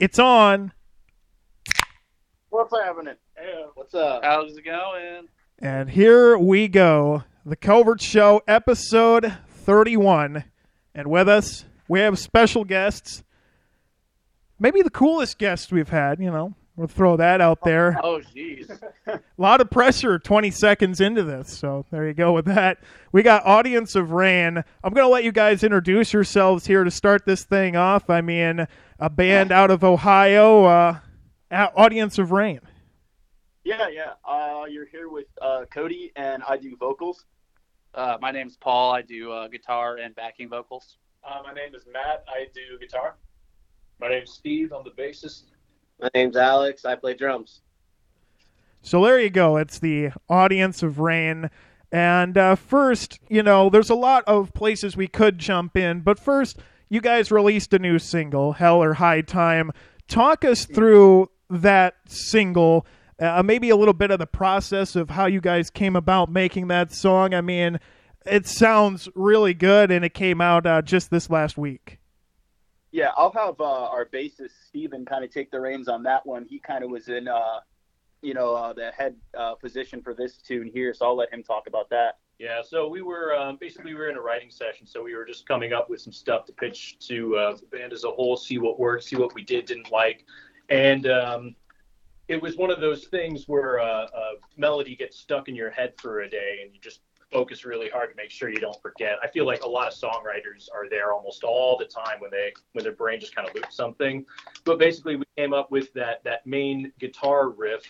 It's on. What's happening? Hey, What's up? how's it going? And here we go. The Covert Show, episode 31. And with us, we have special guests. Maybe the coolest guest we've had, you know. We'll throw that out there. Oh, jeez. A lot of pressure 20 seconds into this. So there you go with that. We got Audience of Rain. I'm going to let you guys introduce yourselves here to start this thing off. I mean, a band out of Ohio, uh, uh, Audience of Rain. Yeah, yeah. Uh, you're here with uh, Cody, and I do vocals. Uh, my name's Paul. I do uh, guitar and backing vocals. Uh, my name is Matt. I do guitar. My name's Steve. I'm the bassist. My name's Alex. I play drums. So there you go. It's the audience of rain. And uh, first, you know, there's a lot of places we could jump in, but first, you guys released a new single, Hell or High Time. Talk us through that single, uh, maybe a little bit of the process of how you guys came about making that song. I mean, it sounds really good, and it came out uh, just this last week. Yeah, I'll have uh, our bassist Steven kind of take the reins on that one. He kind of was in, uh, you know, uh, the head uh, position for this tune here, so I'll let him talk about that. Yeah, so we were um, basically we were in a writing session, so we were just coming up with some stuff to pitch to uh, the band as a whole, see what worked, see what we did, didn't like, and um, it was one of those things where uh, a melody gets stuck in your head for a day, and you just focus really hard to make sure you don't forget. I feel like a lot of songwriters are there almost all the time when they when their brain just kind of loops something. But basically, we came up with that that main guitar riff,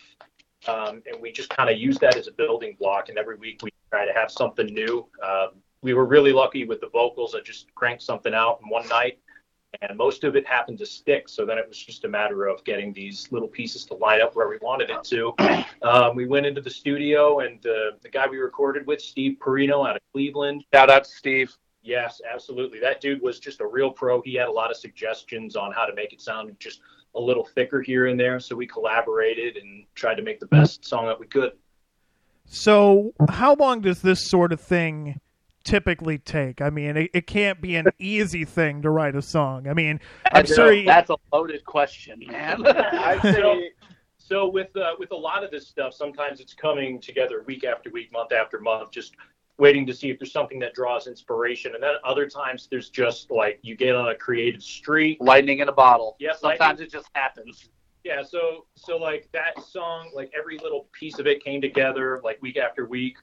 um, and we just kind of used that as a building block. And every week we try to have something new. Um, we were really lucky with the vocals. I just cranked something out in one night, and most of it happened to stick. So then it was just a matter of getting these little pieces to line up where we wanted it to. Um, we went into the studio, and uh, the guy we recorded with, Steve Perino out of Cleveland. Shout out to Steve. Yes, absolutely. That dude was just a real pro. He had a lot of suggestions on how to make it sound just a little thicker here and there. So we collaborated and tried to make the best song that we could. So, how long does this sort of thing typically take? I mean, it, it can't be an easy thing to write a song. I mean, I'm That's a- sure you- That's a loaded question, man. I'd say, So with uh, with a lot of this stuff, sometimes it's coming together week after week, month after month, just waiting to see if there's something that draws inspiration. And then other times there's just like you get on a creative streak. Lightning in a bottle. Yep, Sometimes lightning. it just happens. Yeah, so so like that song, like every little piece of it came together like week after week.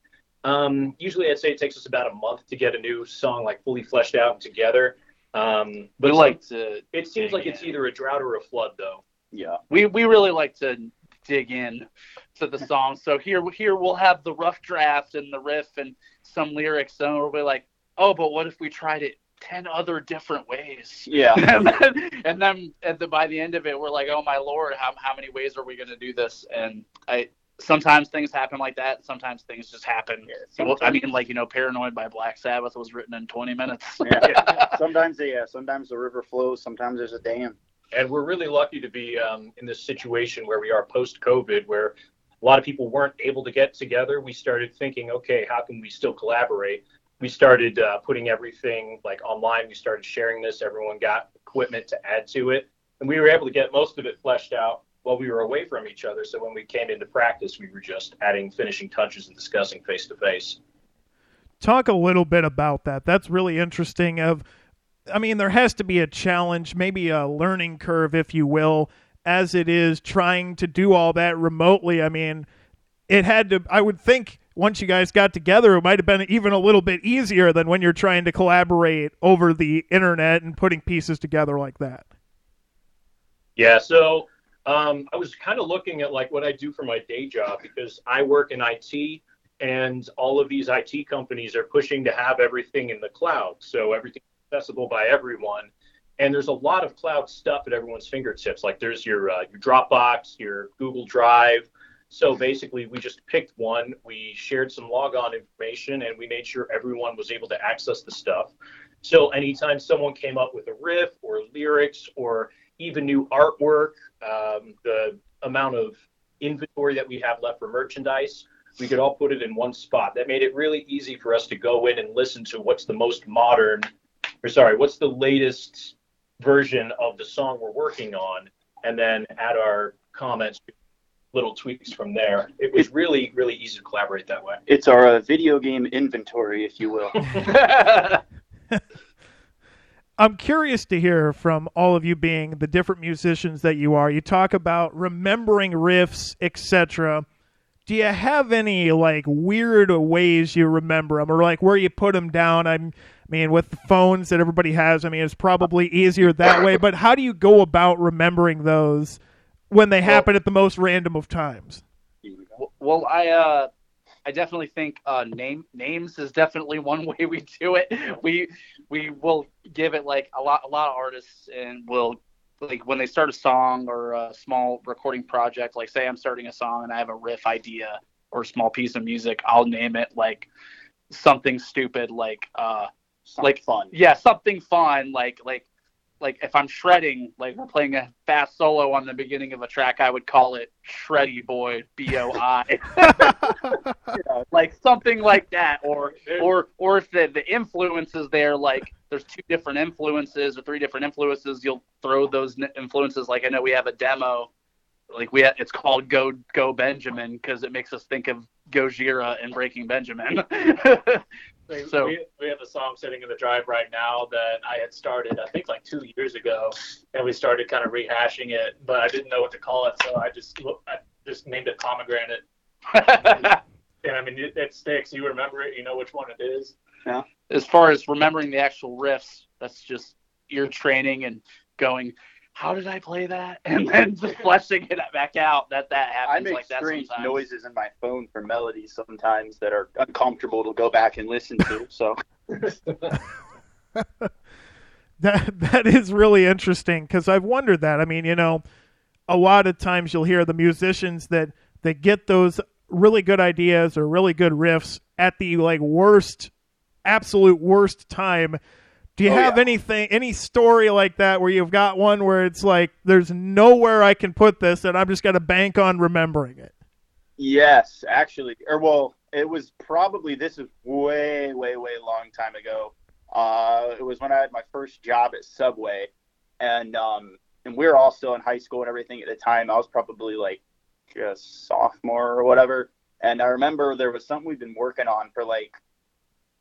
Um, usually, I'd say it takes us about a month to get a new song like fully fleshed out and together. Um, We but like to. it seems like it's either a drought or a flood, though. yeah. We we really like to dig in to the song. So here here we'll have the rough draft and the riff and some lyrics, and we'll be like, oh, but what if we tried it ten other different ways? Yeah. and then, and then at the, by the end of it, we're like, oh my lord, how how many ways are we going to do this? And I sometimes things happen like that. Sometimes things just happen. Yeah, Well, I mean, like you know, "Paranoid" by Black Sabbath was written in 20 minutes. Yeah. sometimes, they, yeah, sometimes the river flows, sometimes there's a dam. And we're really lucky to be um, in this situation where we are post COVID, where a lot of people weren't able to get together. We started thinking, okay, how can we still collaborate? We started uh, putting everything like online. We started sharing this. Everyone got equipment to add to it. And we were able to get most of it fleshed out while we were away from each other. So when we came into practice, we were just adding finishing touches and discussing face to face. talk a little bit about that. That's really interesting. Of, I mean, there has to be a challenge, maybe a learning curve, if you will, as it is trying to do all that remotely. I mean, it had to. I would think once you guys got together, it might have been even a little bit easier than when you're trying to collaborate over the internet and putting pieces together like that. Yeah, so um, I was kind of looking at like what I do for my day job because I work in IT, and all of these IT companies are pushing to have everything in the cloud, so everything accessible by everyone. And there's a lot of cloud stuff at everyone's fingertips. Like there's your uh, your Dropbox, your Google Drive. So basically, we just picked one. We shared some logon information, and we made sure everyone was able to access the stuff. So anytime someone came up with a riff or lyrics or even new artwork, um, the amount of inventory that we have left for merchandise, we could all put it in one spot. That made it really easy for us to go in and listen to what's the most modern, or sorry, what's the latest version of the song we're working on, and then add our comments, little tweaks from there. It was really, really easy to collaborate that way. It's our uh, video game inventory, if you will. I'm curious to hear from all of you being the different musicians that you are. You talk about remembering riffs, etc. Do you have any like weird ways you remember them, or like where you put them down? I'm, I mean, with the phones that everybody has, I mean, it's probably easier that way. But how do you go about remembering those when they happen at the most random of times? well, I uh, I definitely think uh, name names is definitely one way we do it. We we will give it like a lot a lot of artists and will like when they start a song or a small recording project. Like say I'm starting a song and I have a riff idea or a small piece of music, I'll name it like something stupid like uh Something like fun. yeah something fun like like like if I'm shredding like we're playing a fast solo on the beginning of a track I would call it Shreddy Boy B O I like something like that or or or if the the influences there like there's two different influences or three different influences you'll throw those influences like I know we have a demo like we ha- it's called Go Go Benjamin because it makes us think of Gojira and Breaking Benjamin. So So- we, we have a song sitting in the drive right now that I had started, I think, like two years ago, and we started kind of rehashing it, but I didn't know what to call it, so I just look, I just named it pomegranate. And I mean, it, it sticks. You remember it, you know which one it is. Yeah. As far as remembering the actual riffs, that's just ear training and going, how did I play that? And then just fleshing it back out. That that happens. I happens make like strange sometimes. noises in my phone for melodies sometimes that are uncomfortable to go back and listen to. So That that is really interesting because I've wondered that. I mean, you know, a lot of times you'll hear the musicians that that get those really good ideas or really good riffs at the like worst, absolute worst time. Do you Oh, have yeah. anything, any story like that where you've got one where it's like there's nowhere I can put this and I'm just gonna bank on remembering it? yes, actually, or well, it was probably this is way, way, way long time ago. Uh, it was when I had my first job at Subway, and um, and we were all still in high school and everything at the time. I was probably like just sophomore or whatever. And I remember there was something we've been working on for like,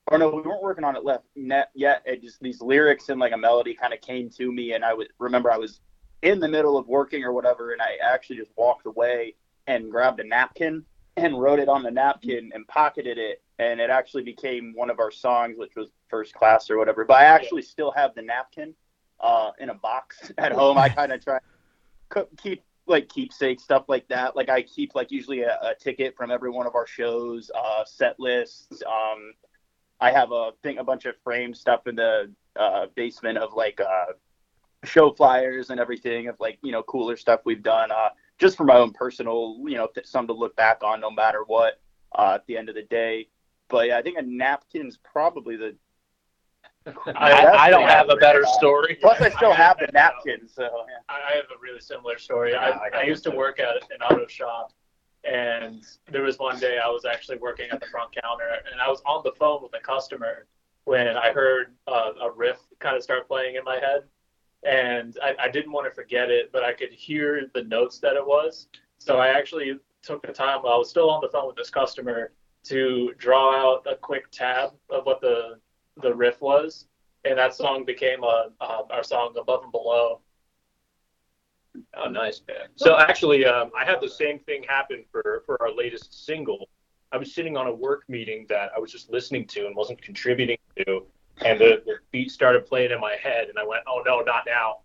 or no, we weren't working on it left net yet. It just these lyrics and like a melody kind of came to me, and I would remember I was in the middle of working or whatever, and I actually just walked away and grabbed a napkin and wrote it on the napkin and pocketed it, and it actually became one of our songs, which was First Class or whatever. But I actually still have the napkin uh, in a box at home. I kind of try keep like keepsake stuff like that. Like I keep like usually a, a ticket from every one of our shows, uh, set lists. Um, I have a thing, a bunch of frame stuff in the uh, basement of like uh, show flyers and everything of like you know cooler stuff we've done. Uh, just for my own personal, you know, th- something to look back on no matter what. Uh, at the end of the day, but yeah, I think a napkin's probably the. I, I don't have a better story. Plus, I still have the napkin, so yeah. I I have a really similar story. Yeah, I I, I used to work at an auto shop, and there was one day I was actually working at the front counter, and I was on the phone with a customer when I heard a riff kind of start playing in my head, and I, I didn't want to forget it, but I could hear the notes that it was. So I actually took the time while I was still on the phone with this customer to draw out a quick tab of what the the riff was, and that song became a, uh, our song above and below. Oh, nice. So actually, um, I had the same thing happen for, for our latest single. I was sitting on a work meeting that I was just listening to and wasn't contributing to, and the, the beat started playing in my head, and I went, "Oh no, not now!"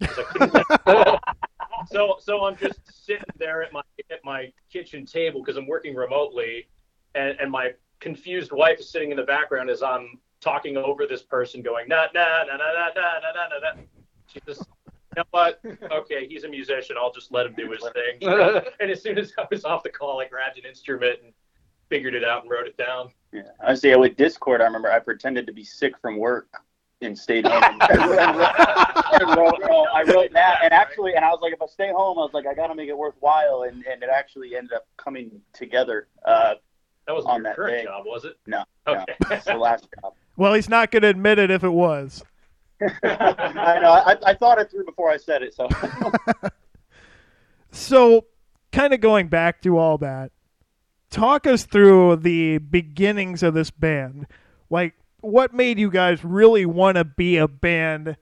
so so I'm just sitting there at my at my kitchen table because I'm working remotely, and, and my confused wife is sitting in the background as I'm talking over this person, going, "Na na na na na na na na." She just know what? Okay, he's a musician. I'll just let him do his thing. and as soon as I was off the call, I grabbed an instrument and figured it out and wrote it down. Yeah, I say with Discord, I remember I pretended to be sick from work and stayed home. And, and wrote, and wrote, I wrote that, and actually, and I was like, if I stay home, I was like, I got to make it worthwhile, and and it actually ended up coming together. Uh, That was On your that current day. job, was it? No, no. Okay. it's the last job. Well, he's not going to admit it if it was. I know. I, I thought it through before I said it. So So, kind of going back to all that, talk us through the beginnings of this band. Like, what made you guys really want to be a band?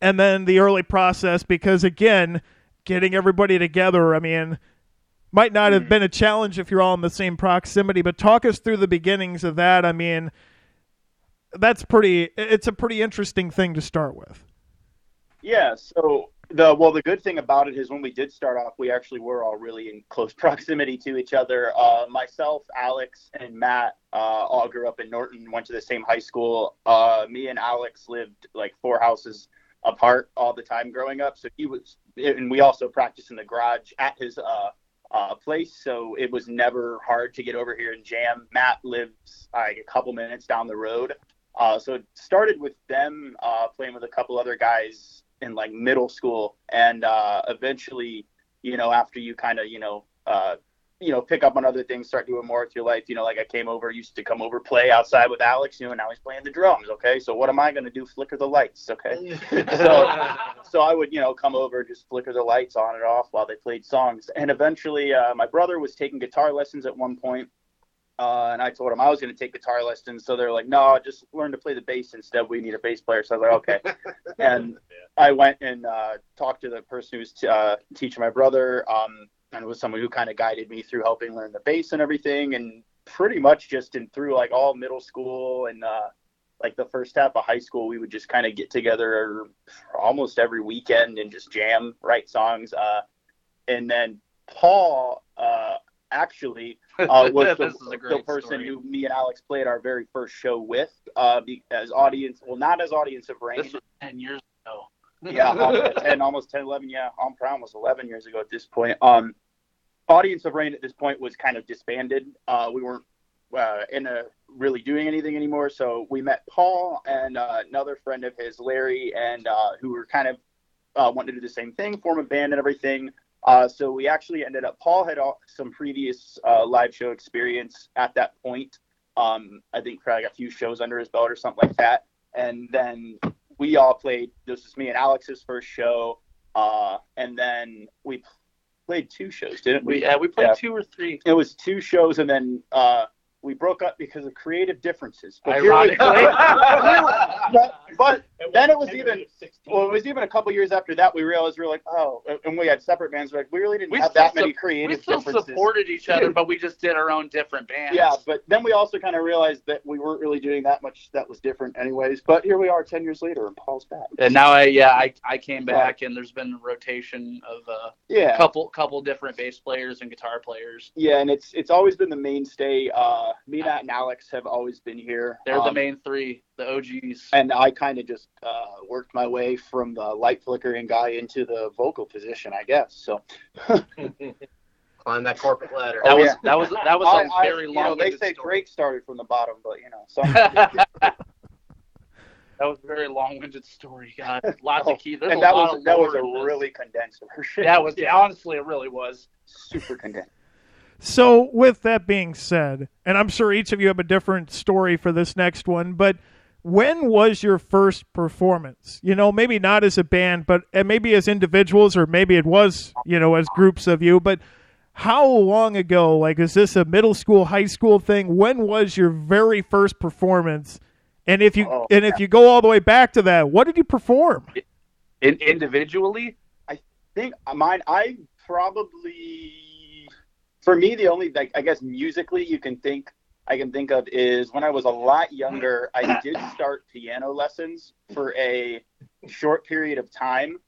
And then the early process, because again, getting everybody together, I mean, might not have mm. been a challenge if you're all in the same proximity, but talk us through the beginnings of that. I mean, that's pretty, it's a pretty interesting thing to start with. Yeah. So the well, the good thing about it is when we did start off, we actually were all really in close proximity to each other. Uh, myself, Alex, and Matt uh, all grew up in Norton, went to the same high school. Uh, me and Alex lived like four houses apart all the time growing up. So he was, and we also practiced in the garage at his uh, uh, place. So it was never hard to get over here and jam. Matt lives like a couple minutes down the road. Uh, so it started with them uh, playing with a couple other guys in like middle school, and uh, eventually, you know, after you kind of, you know, uh, you know, pick up on other things, start doing more with your life. You know, like I came over, used to come over, play outside with Alex. You know, and now he's playing the drums. Okay, so what am I going to do? Flicker the lights. Okay, so so I would, you know, come over, just flicker the lights on and off while they played songs. And eventually, uh, my brother was taking guitar lessons at one point, uh, and I told him I was going to take guitar lessons. So they're like, no, just learn to play the bass instead. We need a bass player. So I was like, okay. and I went and uh, talked to the person who's t- uh, teaching my brother, um, and it was someone who kind of guided me through helping learn the bass and everything. And pretty much just in through like all middle school and uh, like the first half of high school, we would just kind of get together almost every weekend and just jam, write songs. Uh, and then Paul uh, actually uh, was the, the person story. who me and Alex played our very first show with uh, as audience. Well, not as audience of rain. This was ten years ago. yeah, almost 10, almost 10, 11. Yeah, on Brown was 11 years ago at this point. Um, Audience of Rain at this point was kind of disbanded. Uh, we weren't uh, in a really doing anything anymore. So we met Paul and uh, another friend of his, Larry, and uh, who were kind of uh, wanting to do the same thing, form a band and everything. Uh, so we actually ended up. Paul had all, some previous uh, live show experience at that point. Um, I think probably a few shows under his belt or something like that. And then we all played. This was me and Alex's first show. Uh, and then we played two shows, didn't we? We yeah, we played Yeah. two or three. It was two shows, and then uh, we broke up because of creative differences. But here we- Ironically. but, but then it was even well, it was even a couple years after that we realized we were like, oh, and we had separate bands. We're like, we really didn't We have still that many sup- creative we still differences. supported each other, but we just did our own different bands. Yeah, but then we also kind of realized that we weren't really doing that much that was different, anyways. But here we are, ten years later, and Paul's back. And now I yeah I, I came back and there's been a rotation of a Yeah, couple couple different bass players and guitar players. yeah, and it's it's always been the mainstay. Uh, me, Matt, and Alex have always been here. They're the Um, main three, the OGs. and I kind of just uh, worked my way from the light flickering guy into the vocal position, I guess. So Climb that corporate ladder. That Oh, was yeah. that was that was I- a I- very you know, long. they say Drake started from the bottom, but you know, so that was a very long-winded story. God, lots Oh, of key. There's and a that lot was of that was a really condensed version. That was honestly it really was. super condensed. So, with that being said, and I'm sure each of you have a different story for this next one, but when was your first performance? You know, maybe not as a band, but and maybe as individuals, or maybe it was, you know, as groups of you. But how long ago? Like, is this a middle school, high school thing? When was your very first performance? And if you Oh, and if you go all the way back to that, what did you perform? In, individually, I think uh, mine. I probably, for me, the only like I guess musically you can think I can think of is when I was a lot younger. I did start piano lessons for a short period of time,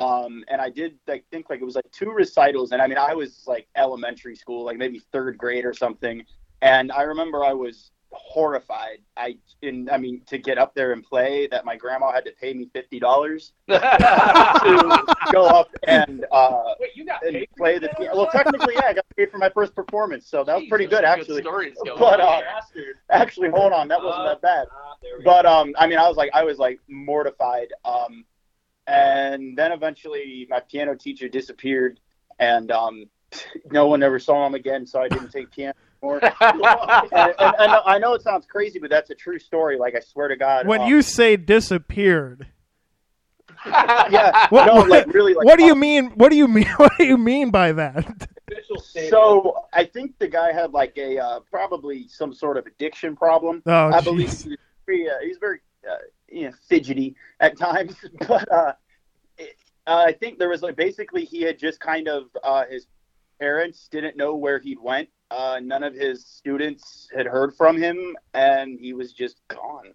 um, and I did like think like it was like two recitals, and I mean I was like elementary school, like maybe third grade or something, and I remember I was horrified. I in I mean to get up there and play that my grandma had to pay me fifty dollars to go up and uh, Wait, you got and paid play the that? piano. Well, technically, yeah, I got paid for my first performance, so that was pretty good actually. stories going But, on. uh, Actually, hold on, that wasn't that bad. There go. But um, I mean, I was like, I was like mortified. Um, and then eventually, my piano teacher disappeared, and um, no one ever saw him again. So I didn't take piano anymore. and, and, and I know it sounds crazy, but that's a true story. Like I swear to God. When um, you say disappeared, yeah, What- no, what- like really. Like, what do you mean? What do you mean? What do you mean by that? So I think the guy had like a uh, probably some sort of addiction problem. Oh, I believe jeez. he's very, uh, he's very uh, you know, fidgety at times, but uh, it, uh, I think there was like basically he had just kind of uh, his parents didn't know where he went. Uh, none of his students had heard from him, and he was just gone.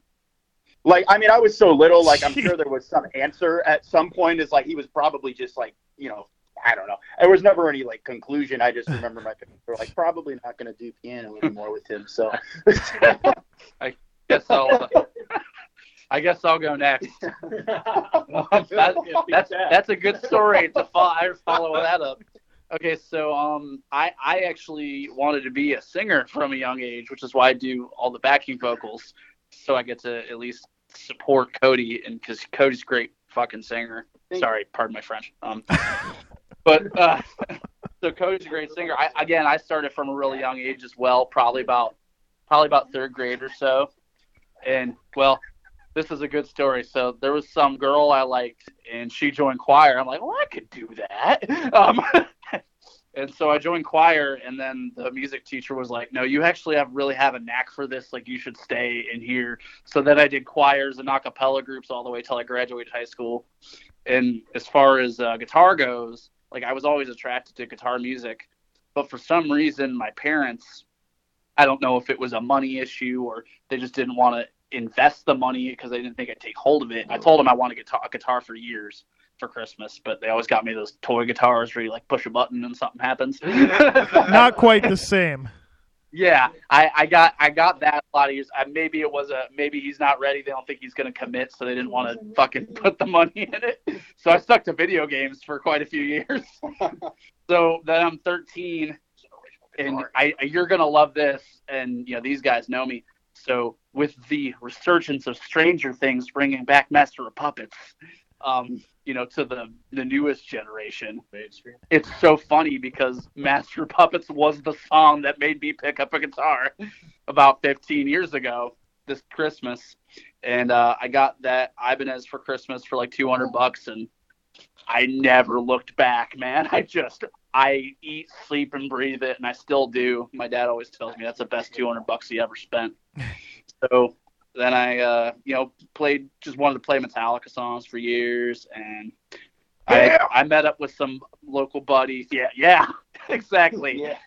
Like I mean, I was so little. Like I'm sure there was some answer at some point. Is like he was probably just like you know I don't know. There was never any like conclusion. I just remember my parents were like probably not going to do piano anymore with him. So I guess I'll. I guess I'll go next. That- that's that's a good story to follow, follow that up. Okay, so um, I I actually wanted to be a singer from a young age, which is why I do all the backing vocals, so I get to at least support Cody, and because Cody's a great fucking singer. Sorry, pardon my French. Um, but uh, so Cody's a great singer. I again, I started from a really young age as well, probably about probably about third grade or so, and well, this is a good story. So there was some girl I liked, and she joined choir. I'm like, well, I could do that. Um, and so I joined choir, and then the music teacher was like, no, you actually have really have a knack for this. Like, you should stay in here. So then I did choirs and a cappella groups all the way till I graduated high school. And as far as uh, guitar goes, like I was always attracted to guitar music, but for some reason, my parents, I don't know if it was a money issue or they just didn't want to invest the money because they didn't think I'd take hold of it. I told them I wanted a guitar, a guitar for years for Christmas, but they always got me those toy guitars where you like push a button and something happens. Not quite the same. Yeah, I, I got I got that a lot of years. I, maybe it was a maybe he's not ready. They don't think he's gonna commit, so they didn't want to fucking put the money in it. So I stuck to video games for quite a few years. so then I'm 13, and I you're gonna love this, and you know these guys know me. So with the resurgence of Stranger Things bringing back Master of Puppets, um, you know, to the the newest generation, it's so funny because Master Puppets was the song that made me pick up a guitar about 15 years ago this Christmas. And uh, I got that Ibanez for Christmas for like 200 bucks, and I never looked back, man. I just, I eat, sleep, and breathe it, and I still do. My dad always tells me that's the best 200 bucks he ever spent. So then I, uh, you know, played, just wanted to play Metallica songs for years, and I, I met up with some local buddies. Yeah, yeah, exactly. yeah.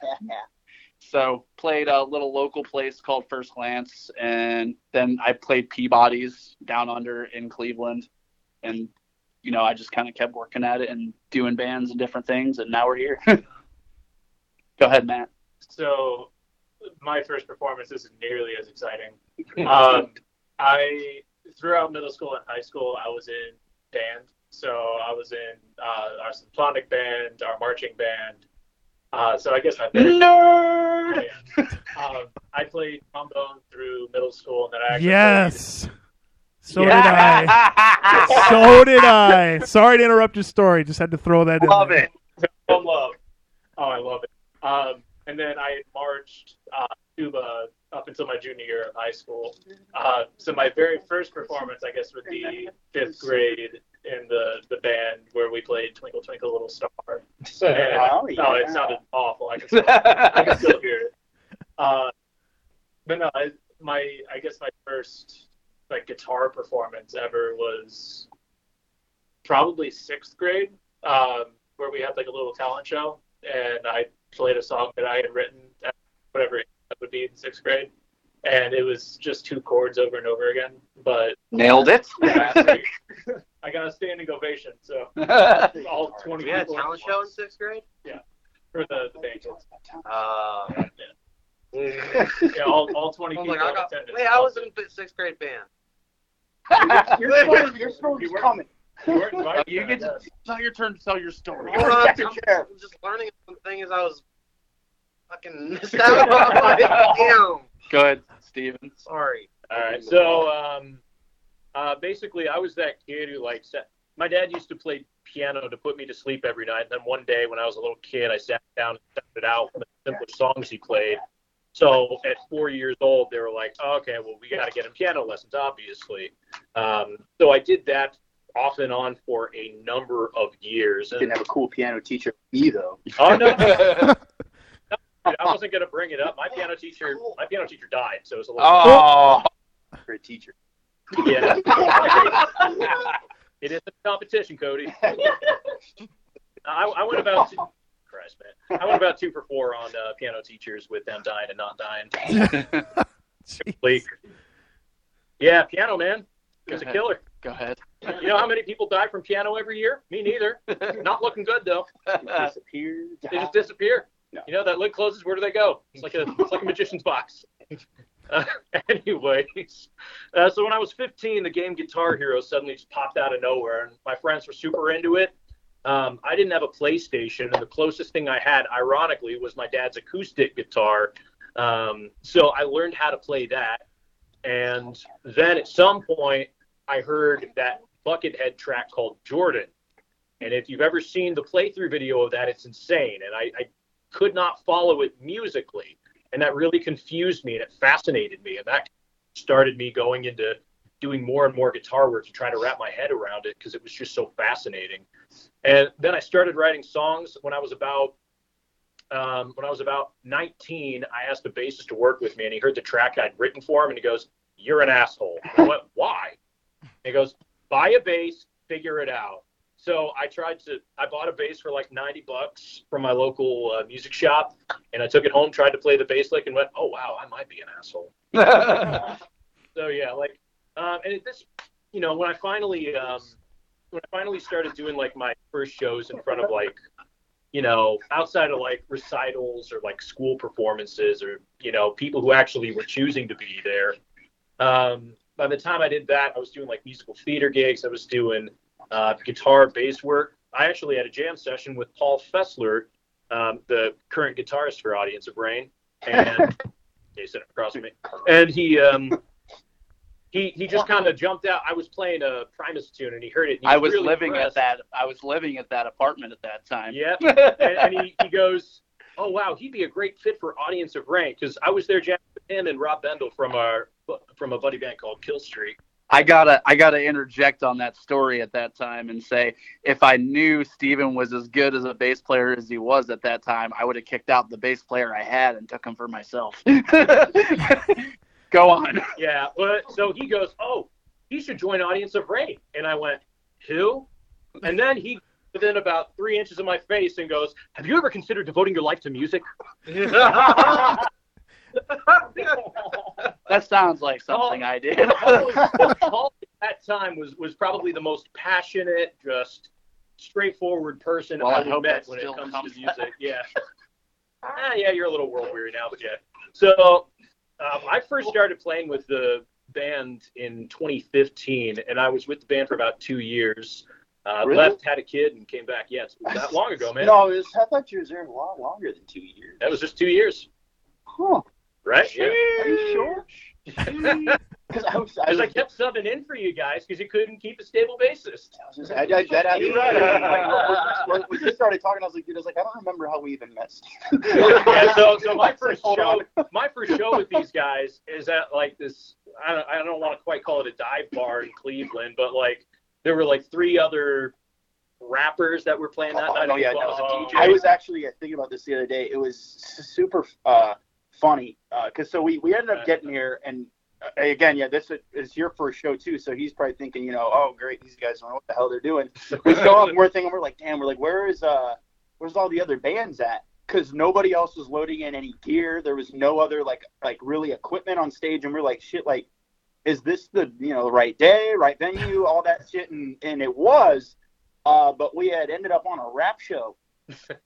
So played a little local place called First Glance, and then I played Peabody's down under in Cleveland, and you know I just kind of kept working at it and doing bands and different things, and now we're here. Go ahead, Matt. So my first performance isn't nearly as exciting. Um, I throughout middle school and high school, I was in band. So I was in uh, our symphonic band, our marching band. Uh, so I guess my Nerd. um, I played trombone through middle school, and then I actually Yes. So did I. So did I. Sorry to interrupt your story. Just had to throw that in. Love it. played Home Love. Oh, I love it. Um, and then I marched uh, tuba up until my junior year of high school. Uh, so my very first performance, I guess, would be fifth grade in the, the band where we played Twinkle Twinkle Little Star. And, Oh, yeah. No, it sounded awful. I can still, I can still hear it. Uh, but no, I, my I guess my first like guitar performance ever was probably sixth grade, um, where we had like a little talent show, and I played a song that I had written, at whatever age that would be in sixth grade, and it was just two chords over and over again. But Nailed it. I got a standing ovation, so yeah, all twenty We had a talent show in sixth grade. Yeah, for the, the band. Uh, Yeah, all, all twenty I was people like, I got, attended. wait, I was in sixth grade band. Your story, your story's coming. You weren't you I get to guess. it's not your turn to tell your story. Hold on, Check your I'm just learning some things I was fucking missed out on. Like, Damn. Good, Steven. Sorry. All right. So, um, uh, basically, I was that kid who like sat. My dad used to play piano to put me to sleep every night. And then one day, when I was a little kid, I sat down and started out the simplest songs he played. So at four years old, they were like, oh, "Okay, well, we got to get him piano lessons, obviously." Um, so I did that off and on for a number of years. Didn't have a cool piano teacher. Me though. oh no, dude, I wasn't gonna bring it up. My piano teacher, my piano teacher died, so it's a little. oh, For a teacher. Yeah. it is a competition, Cody. I, I went about two, Christ, man. I went about two for four on uh, piano teachers with them dying and not dying. Jeez. Like, yeah, piano man. It's a killer. go ahead. You know how many people die from piano every year? Me neither. Not looking good though. Disappeared. They just disappear. No. You know that lid closes. Where do they go? It's like a it's like a magician's box. Uh, anyways, uh, so when I was 15, the game Guitar Hero suddenly just popped out of nowhere, and my friends were super into it. Um, I didn't have a PlayStation, and the closest thing I had, ironically, was my dad's acoustic guitar. Um, so I learned how to play that, and then at some point, I heard that Buckethead track called Jordan. And if you've ever seen the playthrough video of that, it's insane. And I, I could not follow it musically. And that really confused me and it fascinated me. And that started me going into doing more and more guitar work to try to wrap my head around it because it was just so fascinating. And then I started writing songs when I was about um, when I was about 19. I asked a bassist to work with me, and he heard the track I'd written for him, and he goes, "You're an asshole." I went, "Why?" And he goes, "Buy a bass, figure it out." So I tried to. I bought a bass for like 90 bucks from my local uh, music shop, and I took it home, tried to play the bass lick, and went, "Oh wow, I might be an asshole." So yeah, like, um, and it, this, you know, when I finally, um, when I finally started doing like my first shows in front of like, you know, outside of like recitals or like school performances or you know people who actually were choosing to be there. Um, by the time I did that, I was doing like musical theater gigs. I was doing uh, guitar, bass work. I actually had a jam session with Paul Fessler, um, the current guitarist for Audience of Rain, and sitting across me, and he. Um, he, he just kind of jumped out. I was playing a Primus tune and he heard it. and he I was really living impressed. at that. I was living at that apartment at that time. Yep. and, and he, he goes, "Oh wow, he'd be a great fit for Audience of Rain because I was there jamming with him and Rob Bendel from our from a buddy band called Kill Streak. I gotta I gotta interject on that story at that time and say if I knew Steven was as good as a bass player as he was at that time, I would have kicked out the bass player I had and took him for myself. Go on. Yeah, but so he goes, "Oh, he should join Audience of Rain," and I went, "Who?" And then he within about three inches of my face and goes, "Have you ever considered devoting your life to music?" That sounds like something I did. Paul, Paul at that time was was probably the most passionate, just straightforward person Well, I I've met when it comes comes to music. Yeah. ah, yeah, you're a little world weary now, but yeah. So um, I first started playing with the band in 2015, and I was with the band for about two years. Uh, Really? Left, had a kid, and came back. Yeah, it's that long ago, man. No, it was, I thought you was there a lot longer than two years. That was just two years, Huh. Right? Yeah. Are you sure? Because I was, I, was, I kept subbing in for you guys because you couldn't keep a stable bassist. I was just, I, I, that, I, you're right. I was like, when we started talking, I was like, dude, I was like, I don't remember how we even met. Yeah, so so my first show, my first show with these guys is at like this. I don't, I don't want to quite call it a dive bar in Cleveland, but like there were like three other rappers that were playing that night. Oh, yeah, as well as no. a DJ. I was actually uh, thinking about this the other day. It was super uh, funny because so we, we ended up getting here and uh, again, yeah, this is your first show too. So he's probably thinking, you know, oh great, these guys don't know what the hell they're doing. We show up and we're thinking, we're like, damn, we're like, where is uh, where's all the other bands at? Because nobody else was loading in any gear. There was no other like like really equipment on stage, and we're like, shit, like, is this the you know the right day, right venue, all that shit, and and it was. Uh, but we had ended up on a rap show,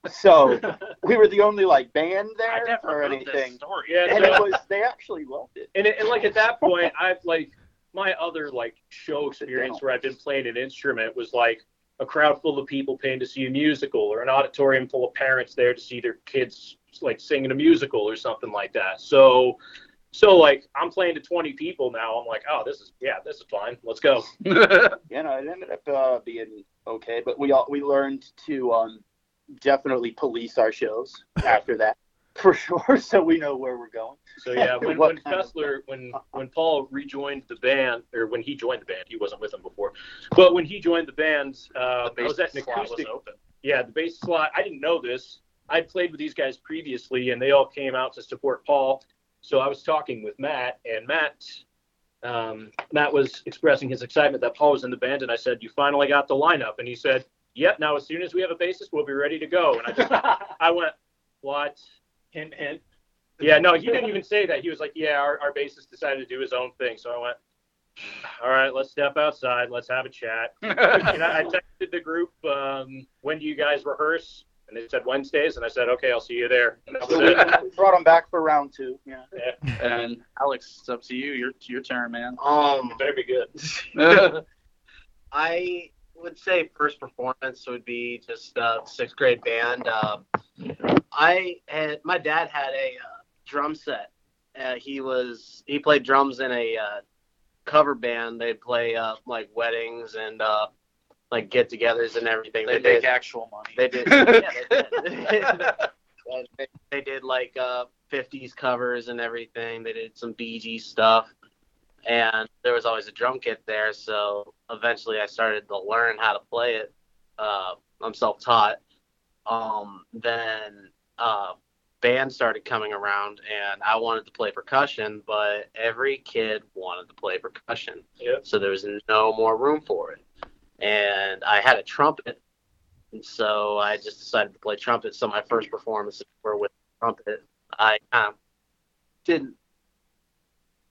so we were the only like band I there never or heard anything. this story. yeah, And so- it was they actually loved it. and, it, and like at that point, I've like my other like show experience where I've been playing an instrument was like a crowd full of people paying to see a musical, or an auditorium full of parents there to see their kids like singing a musical or something like that. So, so like I'm playing to 20 people now. I'm like, oh, this is yeah, this is fine. Let's go. You know, it ended up uh, being okay, but we all we learned to um, definitely police our shows after that. for sure, so we know where we're going. So yeah, when, What when kind of- Fessler, when when Paul rejoined the band, or when he joined the band, he wasn't with them before, but when he joined the band, uh, The I was at an bass slot was acoustic. open. Yeah, the bass slot. I didn't know this. I'd played with these guys previously, and they all came out to support Paul. So I was talking with Matt, and Matt, um, Matt was expressing his excitement that Paul was in the band, and I said, "You finally got the lineup," and he said, "Yep. Now as soon as we have a basis, we'll be ready to go." And I just, I went, "What?" Hint, hint. Yeah, no, he didn't even say that. He was like, "Yeah, our, our bassist decided to do his own thing." So I went, "All right, let's step outside. Let's have a chat." and I, I texted the group, um, "When do you guys rehearse?" And they said Wednesdays, and I said, "Okay, I'll see you there." And that was So we, it. we brought him back for round two. Yeah. And Alex, it's up to you. Your your turn, man. Um, Better be good. I would say first performance would be just uh, sixth grade band. Uh, I had my dad had a uh, drum set. Uh, he was he played drums in a uh, cover band. They'd play uh, like weddings and uh, like get-togethers and everything. they did make actual money. They did. Yeah, they did. They, they did like uh, 50s covers and everything. They did some Bee Gees stuff. And there was always a drum kit there. So eventually I started to learn how to play it. Uh, I'm self taught. Um, then uh, band started coming around and I wanted to play percussion, but every kid wanted to play percussion. Yep. So there was no more room for it. And I had a trumpet and so I just decided to play trumpet. So my first performances were with trumpet. I um, didn't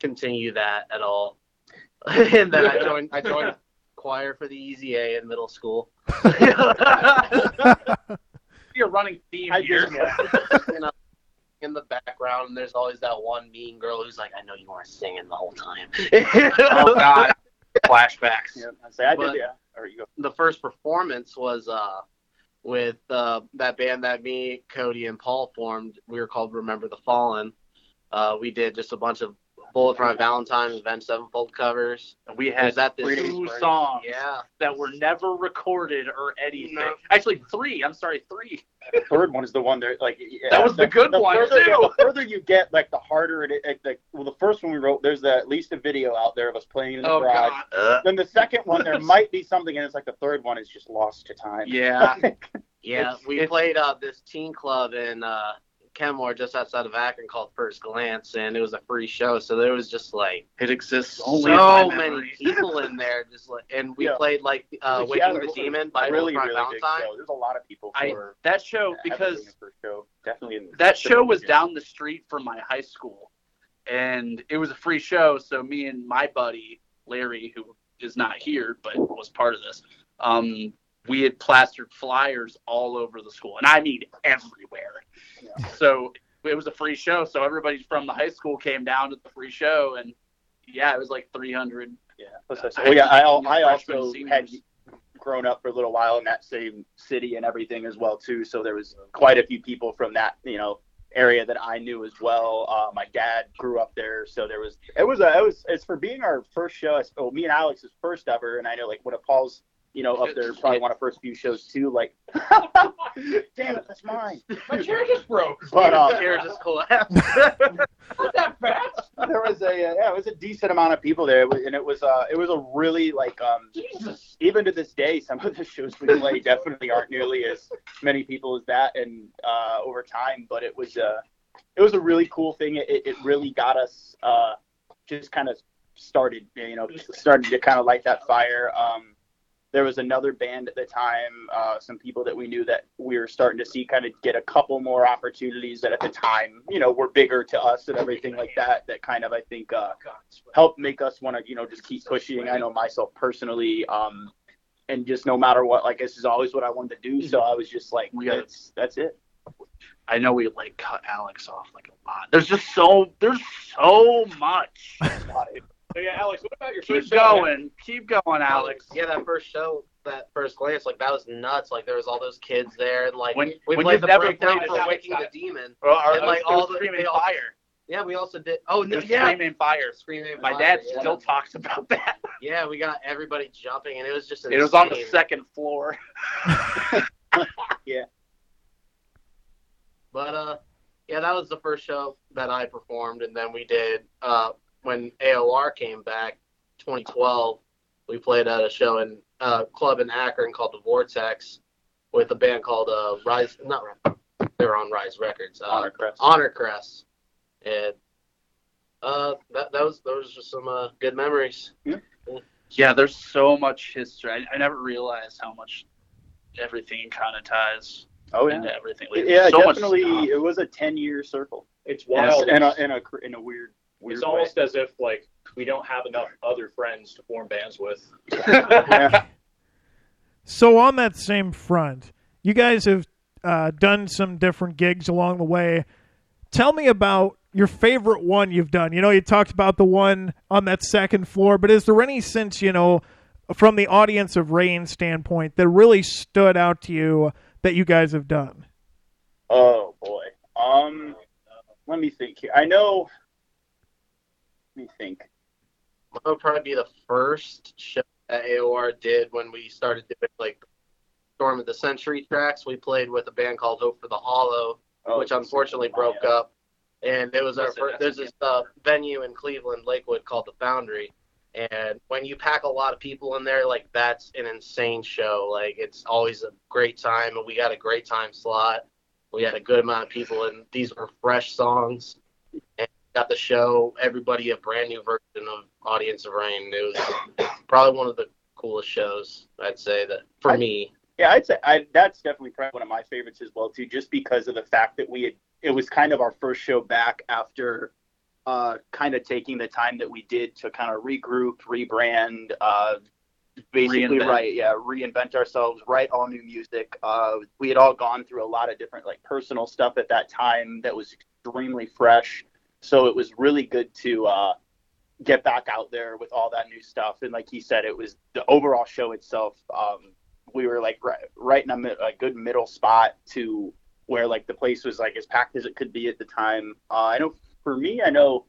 continue that at all. and then I joined I joined choir for the Easy A in middle school. You're running theme I here. did, yeah. you know, in the background, there's always that one mean girl who's like, "I know you weren't singing the whole time." Oh God, flashbacks. Yeah. I say I But- did. Yeah. Or you go. the first performance was uh with uh that band that me, Cody, and Paul formed. We were called Remember the Fallen. Uh, we did just a bunch of Bullet for My Valentine, Avenged Sevenfold covers. We had that this two songs Yeah, that were never recorded or anything. No. Actually, three. I'm sorry, three. The third one is the one that like yeah, That was the good one, further, too. The further you get, like the harder it. it like well, the first one we wrote, there's the, at least a video out there of us playing in the Oh garage. God. Then the second one, there might be something, and it's like the third one is just lost to time. Yeah. yeah. It's- we it's- played uh this teen club in uh Kenmore, just outside of Akron, called First Glance, and it was a free show. So there was just like It exists only so many people in there, just like, and we Yeah. played like uh, Yeah, Waking it the Demon by really, Bullet for My really big Valentine. show. There's a lot of people I that show having because show. Definitely in that show was Yeah. down the street from my high school and it was a free show so me and my buddy larry who is not here but was part of this um, we had plastered flyers all over the school and i mean everywhere Yeah. so it was a free show so everybody from the high school came down to the free show and yeah it was like 300 Yeah. Plus I said- Well, yeah, I, al- I also had grown up for a little while in that same city and everything as well too. So there was quite a few people from that you know area that I knew as well. Uh, my dad grew up there, so there was it was a it was it's for being our first show. it's- Well, me and Alex's first ever, and I know like one of Paul's. You know, up there, probably one of the first few shows too. Like, damn it, that's mine. My chair just broke. But uh, Chair just collapsed. Not that fast. there was a uh, yeah, it was a decent amount of people there, and it was uh, it was a really like um, Jesus. even to this day, some of the shows we play definitely aren't nearly as many people as that, and uh, over time. But it was uh, it was a really cool thing. It, it really got us uh, just kind of started, you know, started to kind of light that fire. Um, there was another band at the time, uh, some people that we knew that we were starting to see kind of get a couple more opportunities that at the time, you know, were bigger to us and everything like that. That kind of, I think, uh, helped make us want to, you know, just keep pushing. I know myself personally, um, and just no matter what, like this is always what I wanted to do. So I was just like, that's that's it. i know we like cut alex off like a lot there's just so there's so much So yeah, Alex, what about your keep first show? Keep going keep going alex Yeah, that first show, that first glance, like that was nuts. Like there was all those kids there, and like When- we when played you've the breakdown for Waking the Demon. Well, our, And, like, all the- screaming all- fire. Yeah, we also did. Oh no, yeah, Scream Aim Fire. screaming. My Fire, dad yeah. still talks about that. Yeah, we got everybody jumping, and it was just. It was on the second floor. Yeah. But uh, yeah, yeah, that was the first show that I performed, and then we did uh, when AOR came back, 2012. We played at a show in uh, club in Akron called the Vortex, with a band called uh, Rise. Not Rise. They were on Rise Records. Uh, Honour Crest. Honour Crest, and uh, that that was those were some uh, good memories. Yeah, yeah, there's so much history. I, I never realized how much everything kind of ties Oh into yeah. everything. Like, Yeah, so definitely. It was a ten-year circle. It's Yes, wild. in a in a cr- in a weird weird it's way. almost as if like we don't have enough other friends to form bands with. Yeah. So on that same front, you guys have uh, done some different gigs along the way. Tell me about your favorite one you've done. You know, you talked about the one on that second floor, but is there any since you know, from the audience of Rain standpoint, that really stood out to you that you guys have done? Oh boy. Um, let me think here. I know. Let me think. That would probably be the first show that AOR did when we started doing like Storm of the Century tracks. We played with a band called Hope for the Hollow, Oh, which unfortunately broke up. And it was our first, there's this uh, venue in Cleveland, Lakewood, called the Foundry. And when you pack a lot of people in there, like that's an insane show. Like it's always a great time, and we got a great time slot. We had a good amount of people, and these were fresh songs. And got to show everybody a brand new version of Audience of Rain. It was probably one of the coolest shows I'd say that for I- me. Yeah, I'd say I, that's definitely probably one of my favorites as well too, just because of the fact that we had. It was kind of our first show back after, uh, kind of taking the time that we did to kind of regroup, rebrand, uh, basically Reinvent. right, yeah, reinvent ourselves, write all new music. Uh, we had all gone through a lot of different like personal stuff at that time that was extremely fresh, so it was really good to. Uh, get back out there with all that new stuff and like he said it was the overall show itself um we were like right, right in a, a good middle spot to where like the place was like as packed as it could be at the time. Uh, I know for me, I know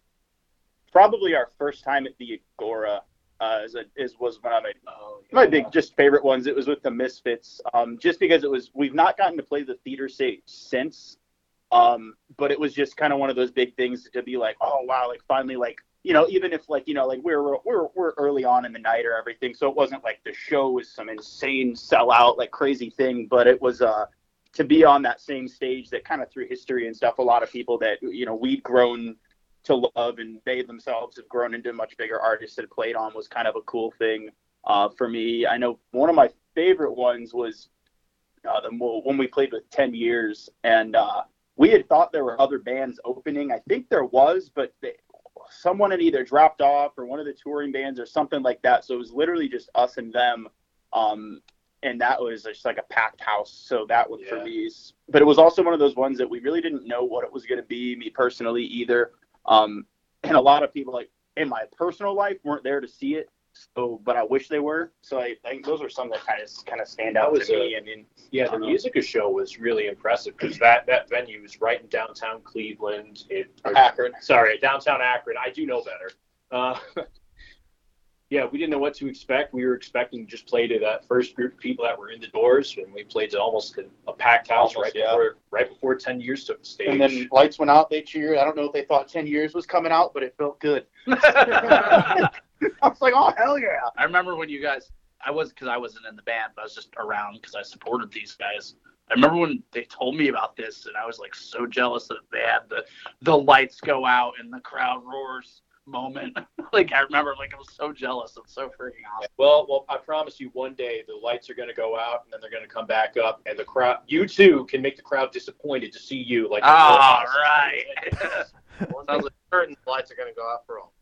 probably our first time at the Agora uh, is, a, is was one of my my big just favorite ones. It was with the Misfits, um, just because it was we've not gotten to play the theater stage since, um, but it was just kind of one of those big things to be like, oh wow, like finally like you know even if like you know like we're we're we're early on in the night or everything, so it wasn't like the show was some insane sellout like crazy thing, but it was uh to be on that same stage that kind of through history and stuff, a lot of people that you know we'd grown to love and they themselves have grown into much bigger artists that played on was kind of a cool thing uh, for me. I know one of my favorite ones was uh, the when we played with Ten Years, and uh, we had thought there were other bands opening. I think there was, but they, someone had either dropped off or one of the touring bands or something like that. So it was literally just us and them. Um, and that was just like a packed house. So that one for me is, but it was also one of those ones that we really didn't know what it was going to be, me personally either. Um, and a lot of people like in my personal life weren't there to see it. So, but I wish they were. So I think those are some that kind of kind of stand out That was to a- me. I mean, Yeah, the Musica show was really impressive because that, that venue is right in downtown Cleveland. It, or- Akron. Sorry, downtown Akron. I do know better. Uh, yeah, we didn't know what to expect. We were expecting to just play to that first group of people that were in the doors, and we played to almost a, a packed house Almost, right yeah. before right before Ten Years took the stage. And then lights went out. They cheered. I don't know if they thought ten years was coming out, but it felt good. I was like, oh hell yeah! I remember when you guys, I was because I wasn't in the band, but I was just around because I supported these guys. I remember when they told me about this, and I was like so jealous that they had the the lights go out and the crowd roars moment. like I remember, like I was so jealous. It's so freaking awesome. Well, well, I promise you, one day the lights are going to go out, and then they're going to come back up, and the crowd, you too, can make the crowd disappointed to see you. Like, All ah, right. Sounds like certain the lights are going to go out for all.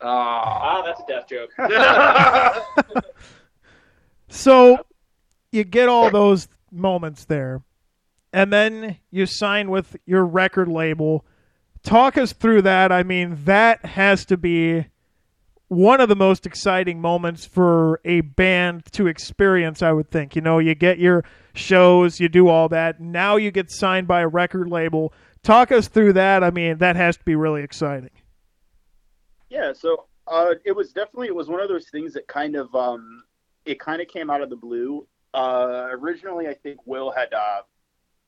Oh. ah, that's a death joke. So you get all those moments there, and then you sign with your record label. Talk us through that. I mean, that has to be one of the most exciting moments for a band to experience, I would think. You know, you get your shows, you do all that. Now you get signed by a record label. Talk us through that. I mean, that has to be really exciting. Yeah, so uh, it was definitely it was one of those things that kind of um, it kind of came out of the blue. Uh, originally, I think Will had uh,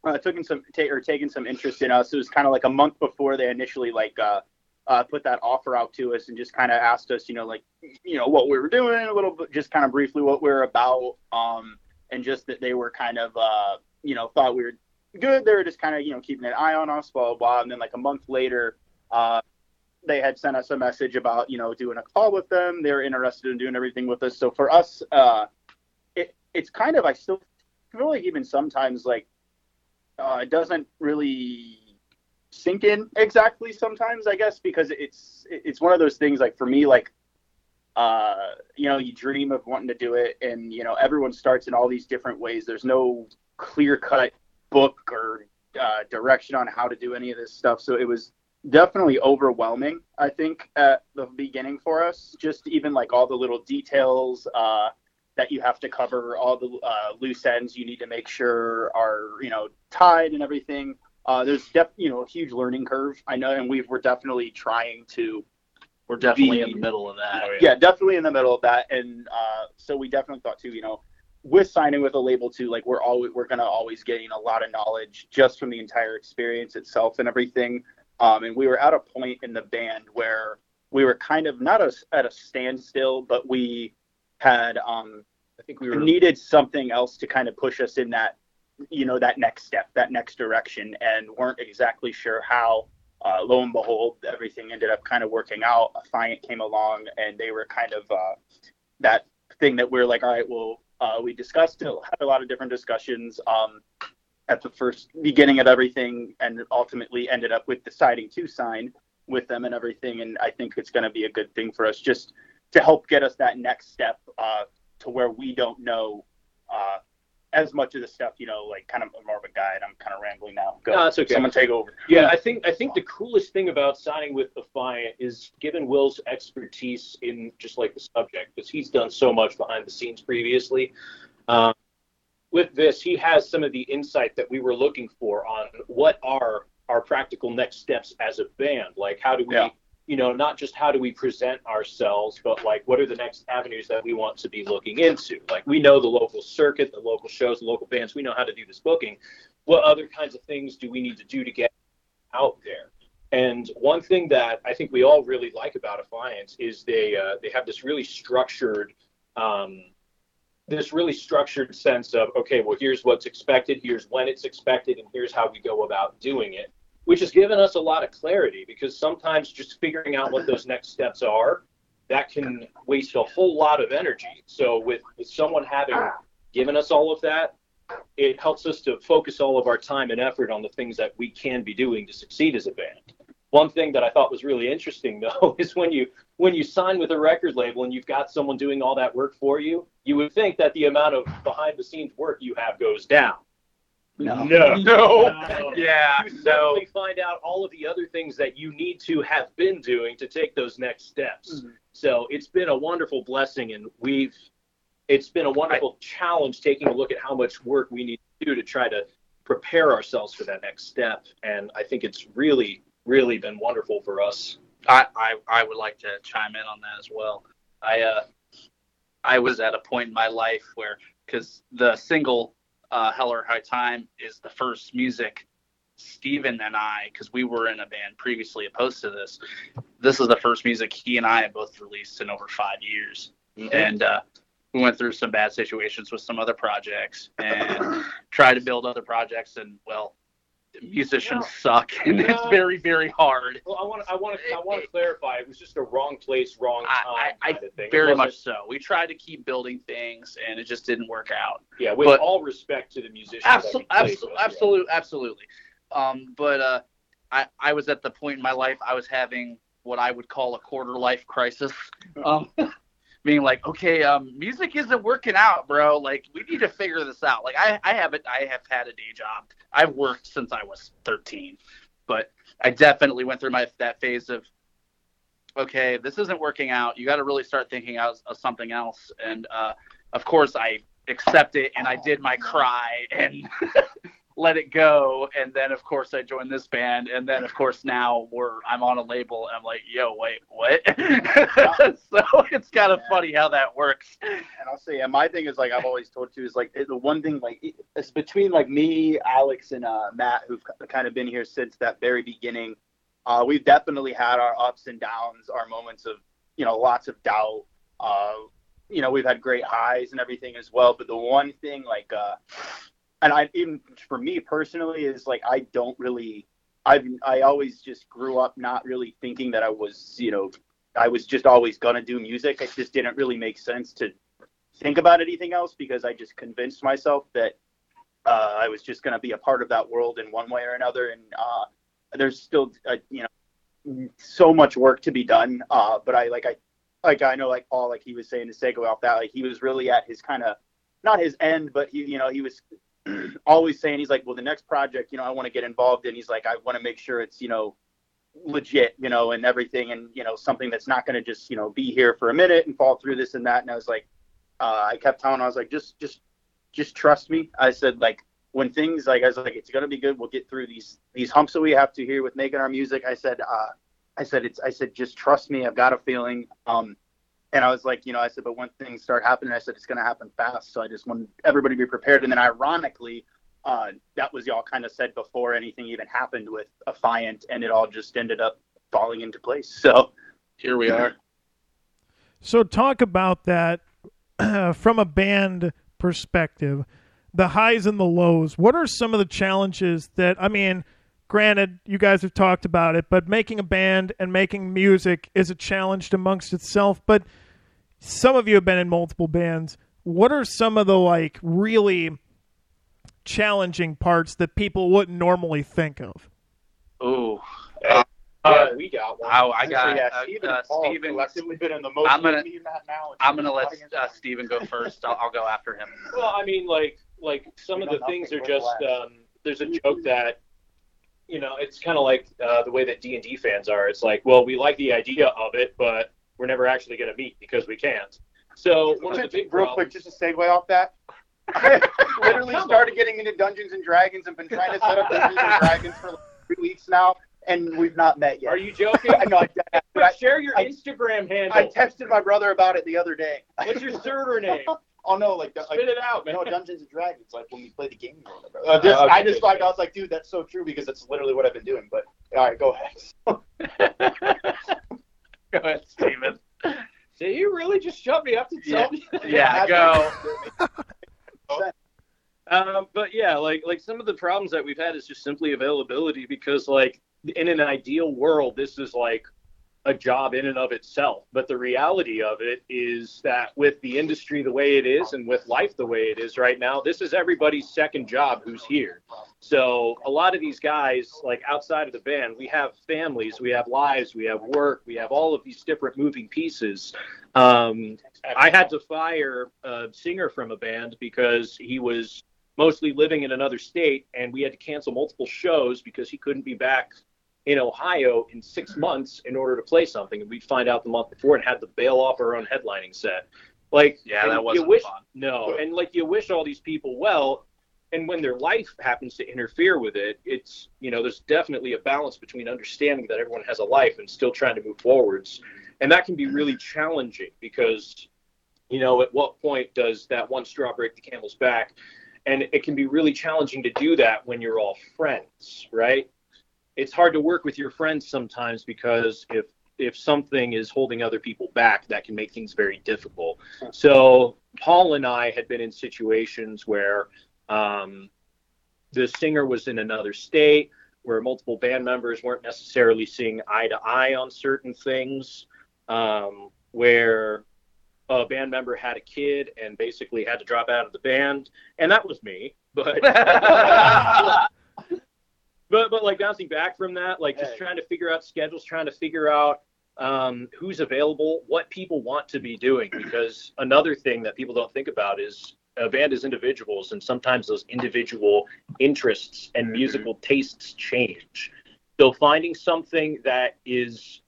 uh, taking some or taking some interest in us. It was kind of like a month before they initially like uh, uh, put that offer out to us and just kind of asked us, you know, like you know what we were doing a little bit, just kind of briefly what we are about, um, and just that they were kind of uh, you know thought we were good. They were just kind of you know keeping an eye on us, blah blah blah. And then like a month later. Uh, they had sent us a message about you know doing a call with them. They're interested in doing everything with us. So for us, uh, it it's kind of I still feel like even sometimes like uh, it doesn't really sink in exactly sometimes I guess because it's it's one of those things like for me like uh, you know you dream of wanting to do it and you know everyone starts in all these different ways. There's no clear cut book or uh, direction on how to do any of this stuff. So it was definitely overwhelming i think at the beginning for us. Just even like all the little details uh, that you have to cover all the uh, loose ends you need to make sure are you know tied and everything. Uh, there's def- you know a huge learning curve i know and we we're definitely trying to We're definitely The- in the middle of that. Oh, yeah. Definitely in the middle of that and uh, so we definitely thought too you know with signing with a label too like we're always we're gonna always gain a lot of knowledge just from the entire experience itself and everything um, and we were at a point in the band where we were kind of not a, at a standstill but we had um, I think we were needed something else to kind of push us in that you know that next step that next direction and weren't exactly sure how uh, lo and behold everything ended up kind of working out. A Affiant came along and they were kind of uh, that thing that we're like all right well uh, we discussed it, had a lot of different discussions um, at the first beginning of everything and ultimately ended up with deciding to sign with them and everything and i think it's going to be a good thing for us just to help get us that next step uh, to where we don't know uh, as much of the stuff, you know, like kind of more of a guide. I'm kind of rambling now. Go. No, it's okay. Someone take over. Yeah, I think I think the coolest thing about signing with Defiant is given Will's expertise in just like the subject, because he's done so much behind the scenes previously. Um, with this, he has some of the insight that we were looking for on what are our practical next steps as a band. Like, how do we, Yeah. you know, not just how do we present ourselves, but like what are the next avenues that we want to be looking into? Like, we know the local circuit, the local shows, the local bands. We know how to do this booking. What other kinds of things do we need to do to get out there? And one thing that I think we all really like about Affiance is they uh, they have this really structured um, this really structured sense of okay, well here's what's expected, here's when it's expected, and here's how we go about doing it, which has given us a lot of clarity because sometimes just figuring out what those next steps are that can waste a whole lot of energy. So with, with someone having given us all of that, it helps us to focus all of our time and effort on the things that we can be doing to succeed as a band. One thing that I thought was really interesting though is when you when you sign with a record label and you've got someone doing all that work for you, you would think that the amount of behind the scenes work you have goes down. No. No. No. Yeah. You No. find out all of the other things that you need to have been doing to take those next steps. Mhm. So it's been a wonderful blessing, and we've it's been a wonderful challenge taking a look at how much work we need to do to try to prepare ourselves for that next step. And I think it's really, really been wonderful for us. I, I, I would like to chime in on that as well. I uh, I was at a point in my life where because the single uh, Hell or High Time is the first music Steven and I, because we were in a band previously opposed to this, this is the first music he and I have both released in over five years. And uh, we went through some bad situations with some other projects and tried to build other projects. And, well, musicians suck and it's very, very hard. Well, I want to, I want to, I want to clarify. It was just a wrong place, wrong I- time I- of thing. Very much so. We tried to keep building things, and it just didn't work out. Yeah, with but- all respect to the musicians. Absolutely, absolutely, absolutely, absolutely. Um, but uh, I, I was at the point in my life I was having what I would call a quarter life crisis. Um, being like, okay, um, music isn't working out, bro. Like, we need to figure this out. Like, I, I have it. I have had a day job. I've worked since I was 13, but I definitely went through my that phase of, okay, this isn't working out. You got to really start thinking out of something else. And uh, of course, I accept it, and I did my cry and let it go, and then of course I joined this band, and then of course now we're I'm on a label, and I'm like, yo, wait, what? so it's kind of funny how that works. And I'll say, yeah, my thing is like I've always told you is like the one thing like it's between like me, Alex, and uh, Matt, who've kind of been here since that very beginning. Uh, we've definitely had our ups and downs, our moments of you know lots of doubt. Uh, you know, we've had great highs and everything as well. But the one thing like uh, and I even for me personally is like I don't really I've I always just grew up not really thinking that I was you know I was just always gonna do music. It just didn't really make sense to think about anything else because I just convinced myself that uh, I was just gonna be a part of that world in one way or another. And uh, there's still uh, you know so much work to be done. Uh, but I like I like I know like Paul like he was saying to segue off that like he was really at his kind of not his end, but he you know he was always saying he's like, well, the next project, you know, I want to get involved in. He's like, I want to make sure it's, you know, legit, you know, and everything, and you know, something that's not going to just, you know, be here for a minute and fall through this and that. And I was like, uh, I kept telling, him, I was like, just, just, just trust me. I said, like, when things like I was like, it's going to be good. We'll get through these these humps that we have to here with making our music. I said, uh, I said, it's, I said, just trust me. I've got a feeling. Um, and I was like, you know, I said, but when things start happening, I said it's going to happen fast. So I just want everybody to be prepared. And then, ironically, uh, that was y'all kind of said before anything even happened with Affiant, and it all just ended up falling into place. So here we are. So talk about that from a band perspective, the highs and the lows. What are some of the challenges that I mean? Granted, you guys have talked about it, but making a band and making music is a challenge amongst itself. But some of you have been in multiple bands. What are some of the like really challenging parts that people wouldn't normally think of? Oh, uh, uh, we got one. Oh, I got yeah, uh, Steven, uh, Paul Steven. collectively been in the most I'm gonna- meeting that now. I'm gonna let uh, Steven go first. I'll, I'll go after him. Well, I mean, like, like some We of the things are just. Um, there's a joke that, you know, it's kind of like uh, the way that D and D fans are. It's like, well, we like the idea of it, but we're never actually going to meet because we can't. So one of the big real problems, quick, just to segue off that. I literally started getting into Dungeons and Dragons and been trying to set up Dungeons and Dragons for like three weeks now, and we've not met yet. Are you joking? I know. I, I, Share your I- Instagram handle. I texted my brother about it the other day. What's your server name? Oh no, like, like Spit it out, man. no Dungeons and Dragons, like when we play the game. or whatever. Uh, just, okay, I just like I was like, dude, that's so true because that's literally what I've been doing. But all right, go ahead. Go ahead, Steven. Did you really just shut me up to Yeah. tell me? Yeah, go. Um, but yeah, like like some of the problems that we've had is just simply availability because like in an ideal world, this is like a job in and of itself. But the reality of it is that with the industry the way it is and with life the way it is right now, this is everybody's second job who's here. So a lot of these guys, like outside of the band, we have families, we have lives, we have work, we have all of these different moving pieces. Um, I had to fire a singer from a band because he was mostly living in another state, and we had to cancel multiple shows because he couldn't be back in Ohio in six months in order to play something. And we'd find out the month before and had to bail off our own headlining set. Like, Yeah, that wasn't wish, fun. No, and like you wish all these people well, and when their life happens to interfere with it, it's you know there's definitely a balance between understanding that everyone has a life and still trying to move forwards, and that can be really challenging because you know at what point does that one straw break the camel's back, and it can be really challenging to do that when you're all friends, right? It's hard to work with your friends sometimes because if if something is holding other people back, that can make things very difficult. So Paul and I had been in situations where um, the singer was in another state, where multiple band members weren't necessarily seeing eye to eye on certain things, um, where a band member had a kid and basically had to drop out of the band, and that was me. But but but like bouncing back from that, like just trying to figure out schedules, trying to figure out um, who's available, what people want to be doing. Because another thing that people don't think about is a band is individuals, and sometimes those individual interests and musical tastes change. So finding something that is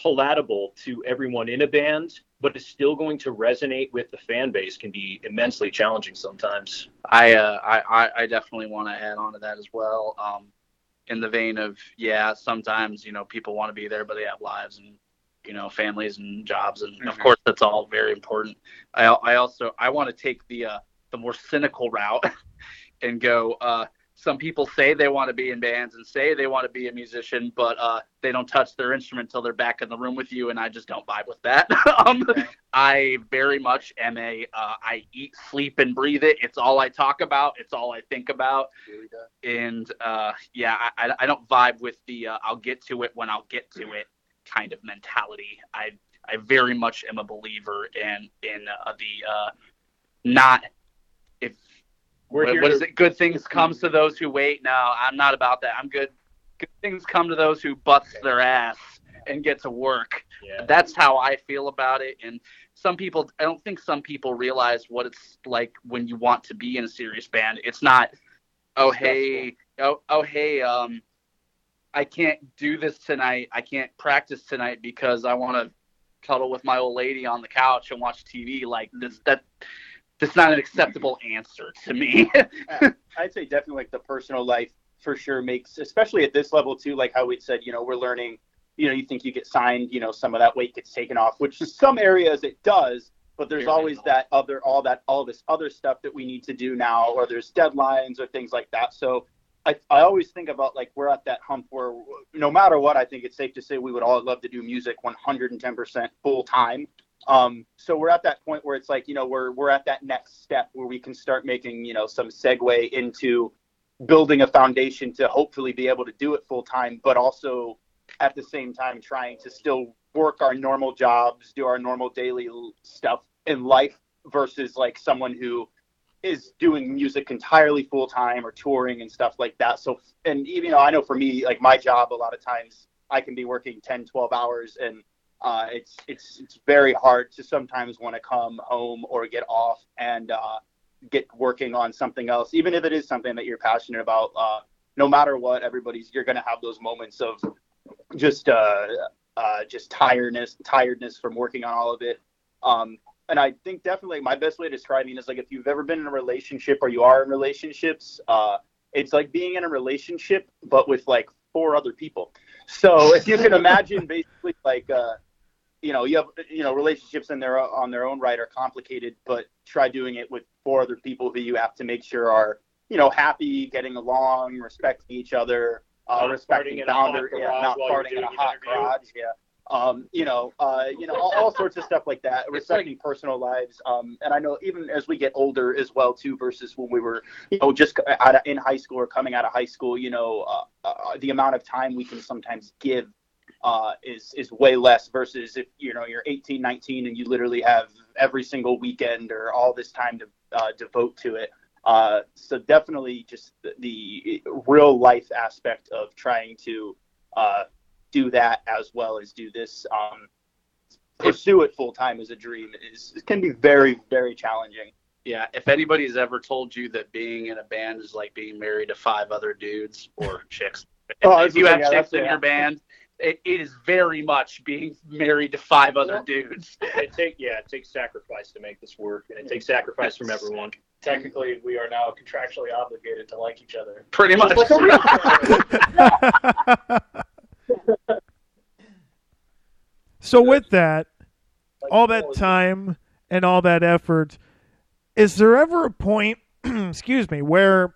palatable to everyone in a band but is still going to resonate with the fan base can be immensely challenging sometimes. I uh, I I- I definitely want to add on to that as well. Um, in the vein of yeah, sometimes you know people want to be there, but they have lives and you know families and jobs, and of Mhm. course that's all very important. I I also I want to take the uh, the more cynical route and go. Uh, some people say they want to be in bands and say they want to be a musician, but uh, they don't touch their instrument until they're back in the room with you, and I just don't vibe with that. um, I very much am a uh, I eat, sleep, and breathe it. It's all I talk about. It's all I think about. And uh, yeah, I, I- don't vibe with the uh, I'll get to it when I'll get to it kind of mentality. I I very much am a believer in in uh, the uh, not if We're what, here what is it? Good things comes to those who wait. No, I'm not about that. I'm good. Good things come to those who bust their ass and get to work Yeah. that's how I feel about it. And some people, I don't think some people realize what it's like when you want to be in a serious band. It's not, oh hey, oh oh hey, um, I can't do this tonight. I can't practice tonight because I want to cuddle with my old lady on the couch and watch TV. Like this, that that's not an acceptable answer to me. I'd say definitely like the personal life for sure makes, especially at this level too, like how we said, you know, we're learning, you know, you think you get signed, you know, some of that weight gets taken off, which in some areas it does, but there's always that other, all that, all this other stuff that we need to do now, or there's deadlines or things like that. So I, I always think about like we're at that hump where no matter what, I think it's safe to say we would all love to do music 110% full time. Um, so we're at that point where it's like, you know, we're, we're at that next step where we can start making, you know, some segue into building a foundation to hopefully be able to do it full time, but also at the same time trying to still work our normal jobs, do our normal daily stuff in life versus like someone who is doing music entirely full time or touring and stuff like that. So, and even, you know, I know for me, like my job, a lot of times I can be working 10, 12 hours and uh, it's, it's, it's very hard to sometimes want to come home or get off and, uh, get working on something else, even if it is something that you're passionate about. Uh, no matter what, everybody's you're going to have those moments of just uh, uh, just tiredness, tiredness from working on all of it. Um, and I think definitely my best way to describe it is like if you've ever been in a relationship or you are in relationships, uh, it's like being in a relationship but with like four other people. So if you can imagine, basically like. Uh, you know, you have you know relationships in their on their own right are complicated, but try doing it with four other people who you have to make sure are you know happy, getting along, respecting each other, uh, Not respecting farting in a hot boundary, yeah, not farting in a hot interview. garage, yeah. Um, you know, uh, you know, all, all sorts of stuff like that. Respecting personal lives, um, and I know even as we get older as well too, versus when we were, you know, just out of, in high school or coming out of high school, you know, uh, uh, the amount of time we can sometimes give uh, is is way less versus if you know you're 18, 19, and you literally have every single weekend or all this time to uh, devote to it. Uh, so definitely just the, the real life aspect of trying to uh, do that as well as do this. Um, pursue it full time as a dream is can be very very challenging. Yeah, if anybody's ever told you that being in a band is like being married to five other dudes or chicks, Oh, if you have yeah, chicks in yeah. your band, it, it is very much being married to five other dudes. It take yeah, it takes sacrifice to make this work, and it takes sacrifice from everyone. Technically, we are now contractually obligated to like each other. Pretty much. so with that, all that time and all that effort, is there ever a point, excuse me, where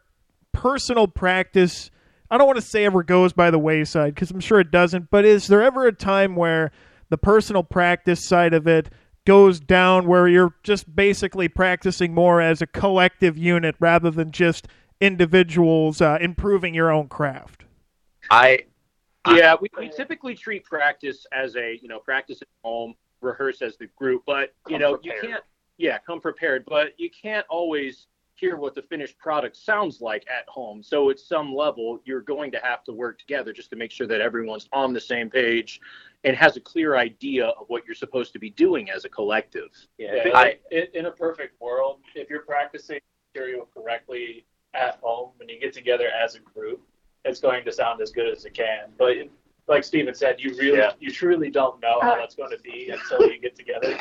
personal practice, I don't want to say ever goes by the wayside because I'm sure it doesn't, but is there ever a time where the personal practice side of it goes down where you're just basically practicing more as a collective unit rather than just individuals uh, improving your own craft? I Yeah, we, we typically treat practice as a you know practice at home, rehearse as the group, but you Come know prepared. you can't yeah come prepared, but you can't always hear what the finished product sounds like at home. So at some level, you're going to have to work together just to make sure that everyone's on the same page and has a clear idea of what you're supposed to be doing as a collective. Yeah, I- in, in a perfect world, if you're practicing material correctly at home when you get together as a group, it's going to sound as good as it can. But like Steven said, you really, Yeah. you truly don't know how uh, that's going to be until you get together.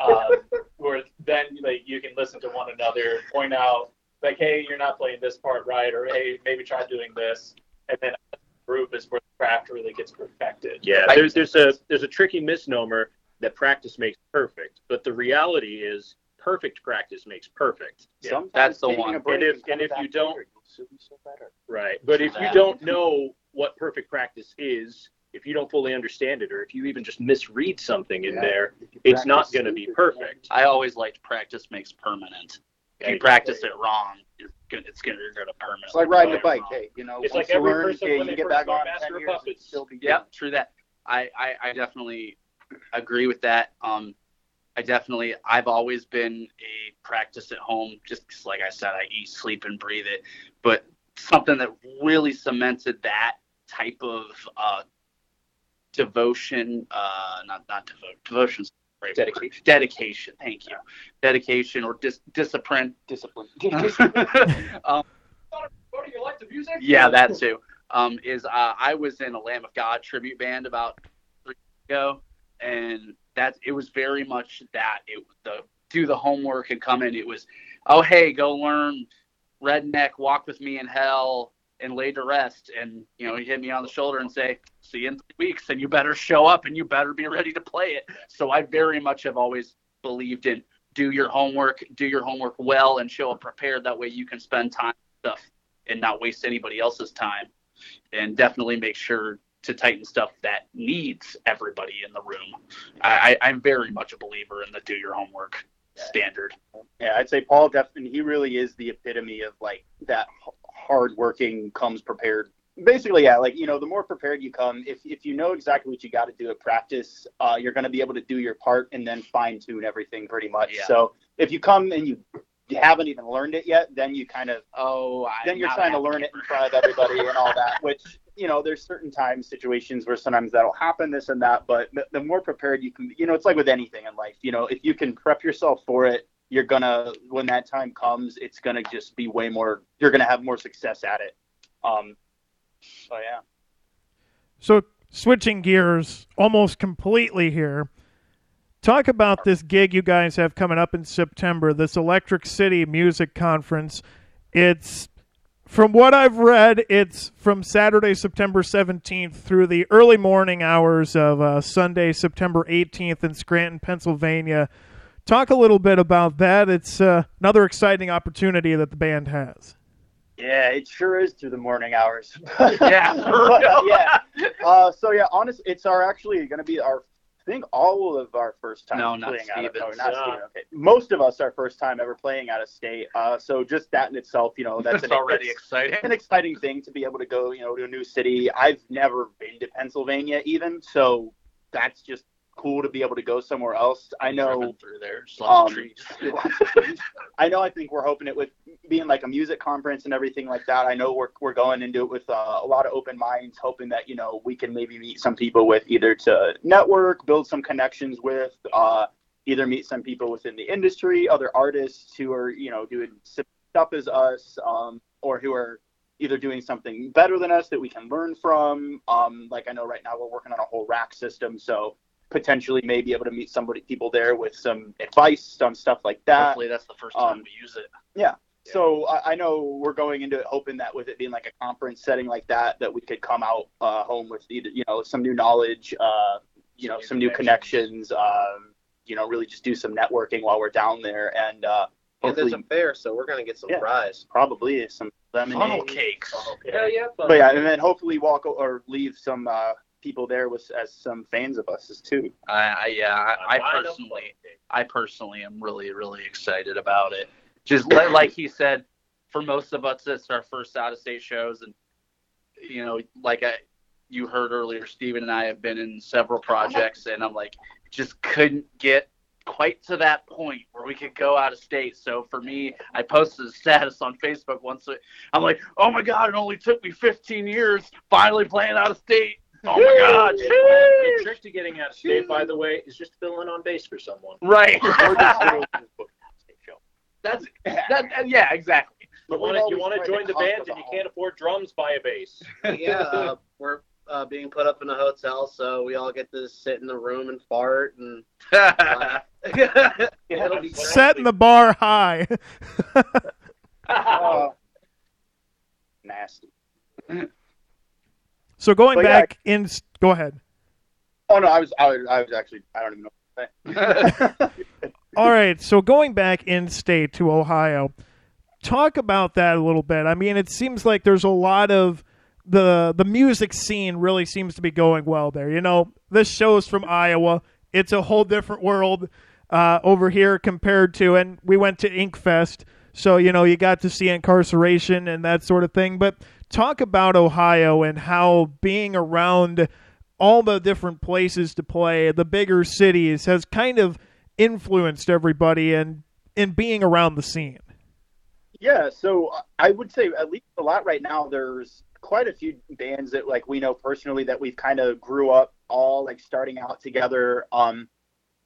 Um, where then like you can listen to one another, point out like, hey, you're not playing this part right, or hey, maybe try doing this, and then as group is where the craft really gets perfected. Yeah, I- there's there's a there's a tricky misnomer that practice makes perfect, but the reality is perfect practice makes perfect. Sometimes That's the one. And if- and if you don't- later, you'll still be so better. Right. But if you don't know what perfect practice is, if you don't fully understand it, or if you even just misread something in Yeah. there, it's not going to be perfect. I always liked practice makes permanent. If you practice it wrong, it's gonna, you're gonna permanently. It's like riding a bike. wrong. Hey, you know, It's once like every you learn, person hey, when you they get first back on in Master of years, Puppets. it's still be Yeah, good. true that. I, I, I definitely agree with that. Um, I definitely, I've always been a practice at home, just 'cause, like I said, I eat, sleep, and breathe it. But something that really cemented that type of uh, devotion, uh, not not devotion, devotion, Dedication. dedication. Thank you, dedication or dis- discipline. Discipline. um, you like the music? yeah, that too. Um, is uh, I was in a Lamb of God tribute band about three years ago, and that it was very much that it the do the homework and come in. It was, oh hey, go learn redneck, walk with me in hell, and Laid to Rest. And you know, he hit me on the shoulder and say, see you in three weeks, and you better show up and you better be ready to play it. So I very much have always believed in do your homework, do your homework well, and show up prepared. That way you can spend time stuff and not waste anybody else's time and definitely make sure to tighten stuff that needs everybody in the room. I, I'm very much a believer in the do your homework standard. Yeah, I'd say Paul definitely he really is the epitome of like that hardworking comes prepared. Basically, yeah, like you know, the more prepared you come, if if you know exactly what you got to do at practice, uh, you're going to be able to do your part and then fine tune everything pretty much. Yeah. So if you come and you you haven't even learned it yet, then you kind of Oh, I, then you're trying to learn it in front of everybody and all that, which you know, there's certain times, situations where sometimes that'll happen, this and that. But the, the more prepared you can, you know, it's like with anything in life. You know, if you can prep yourself for it, you're gonna when that time comes, it's gonna just be way more. You're gonna have more success at it. Um. So yeah. So switching gears almost completely here. Talk about this gig you guys have coming up in September, this Electric City Music Conference. It's from what I've read, it's from Saturday, September 17th through the early morning hours of uh, Sunday, September 18th in Scranton, Pennsylvania. Talk a little bit about that. It's uh, another exciting opportunity that the band has. Yeah, it sure is through the morning hours. Yeah, But, real. yeah. Uh, so yeah, honestly, it's our actually going to be our. I think all of our first time No, not playing out of Stevens. oh, not Uh, Steven, okay. Most of us our first time ever playing out of state. Uh, so just that in itself, you know, that's That's an, already it's exciting. an exciting thing to be able to go, you know, to a new city. I've never been to Pennsylvania even, so that's just cool to be able to go somewhere else. I know through there, just lots of Um. I know. I think we're hoping it with being like a music conference and everything like that. I know we're we're going into it with uh, a lot of open minds, hoping that you know we can maybe meet some people with either to network, build some connections with, uh, either meet some people within the industry, other artists who are you know doing stuff as us, um, or who are either doing something better than us that we can learn from. Um, like I know right now we're working on a whole rack system, so potentially may be able to meet somebody people there with some advice on stuff like that. Hopefully, that's the first time um, we use it. Yeah. So I, I know we're going into it hoping that with it being like a conference setting like that, that we could come out uh, home with either you know some new knowledge, uh, you know, Some some new new connections, um, you know, really just do some networking while we're down there, and uh, And there's a fair, so we're gonna get some Yeah. prize. probably some Funnel lemonade. cakes. Yeah, yeah. Fun. But yeah, and then hopefully walk or leave some uh, people there with as some fans of us as too. I, I yeah, I, I personally, I personally am really, really excited about it. Just li- like he said, for most of us, it's our first out of state shows, and you know, like I, you heard earlier, Steven and I have been in several projects, and I'm like, just couldn't get quite to that point where we could go out of state. So for me, I posted a status on Facebook once. I'm like, oh my god, it only took me 15 years finally playing out of state. Oh my god, The sheesh. trick to getting out of state, by the way, is just filling on bass for someone. right? Or just go to this book. That's that. Yeah, exactly. You But want to you want to join the band and you can't afford drums, buy a bass. yeah, uh, we're uh, being put up in a hotel, so we all get to sit in the room and fart and. It'll. Setting the bar high. Oh, nasty. So going But yeah. back in, go ahead. Oh no, I was, I was, I was actually, I don't even know what to say. All right, so going back in state to Ohio, talk about that a little bit. I mean, it seems like there's a lot of the the music scene really seems to be going well there. You know, this show's from Iowa. It's a whole different world uh, over here compared to, and we went to Inkfest, so you know you got to see Inkcarceration and that sort of thing. But talk about Ohio and how being around all the different places to play, the bigger cities, has kind of influenced everybody and in being around the scene. Yeah, so I would say at least a lot right now. There's quite a few bands that like we know personally that we've kind of grew up all like starting out together. Um,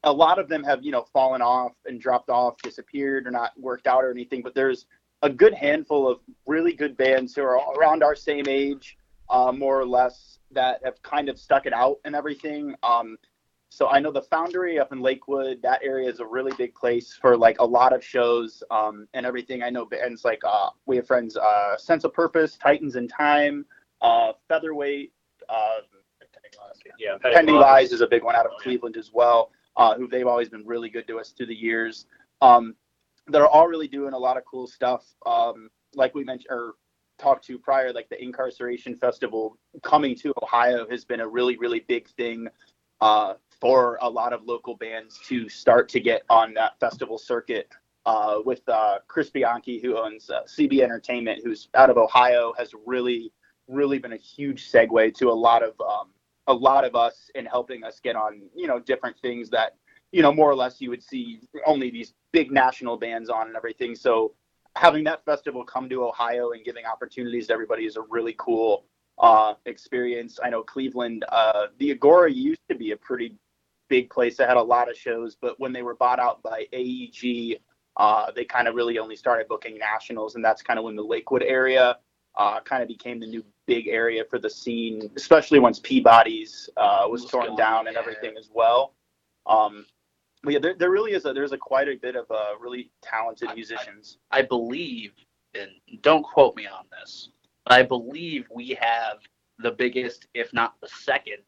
a lot of them have you know fallen off and dropped off, disappeared, or not worked out or anything. But there's a good handful of really good bands who are around our same age, uh, more or less, that have kind of stuck it out and everything. Um, so I know the Foundry up in Lakewood, that area is a really big place for like a lot of shows um, and everything. I know bands like uh, we have friends, uh, Sense of Purpose, Titans in Time, uh, Featherweight, uh, Yeah, Pending Lies is a big one out of Cleveland as well, uh, who they've always been really good to us through the years. Um, they're all really doing a lot of cool stuff. Um, like we mentioned or talked to prior, like the Inkcarceration Festival coming to Ohio has been a really, really big thing uh, for a lot of local bands to start to get on that festival circuit. Uh, with uh, Chris Bianchi, who owns uh, CB Entertainment, who's out of Ohio, has really, really been a huge segue to a lot of um, a lot of us in helping us get on, you know, different things that, you know, more or less you would see only these big national bands on and everything. So having that festival come to Ohio and giving opportunities to everybody is a really cool uh, experience. I know Cleveland, uh, the Agora used to be a pretty big place that had a lot of shows, but when they were bought out by AEG, uh, they kind of really only started booking nationals, and that's kind of when the Lakewood area uh, kind of became the new big area for the scene, especially once Peabody's uh, was torn gone, down and yeah. everything as well. Um, but yeah, there, there really is a there's a quite a bit of uh, really talented I- I- musicians. I believe, and don't quote me on this, but I believe we have the biggest, if not the second,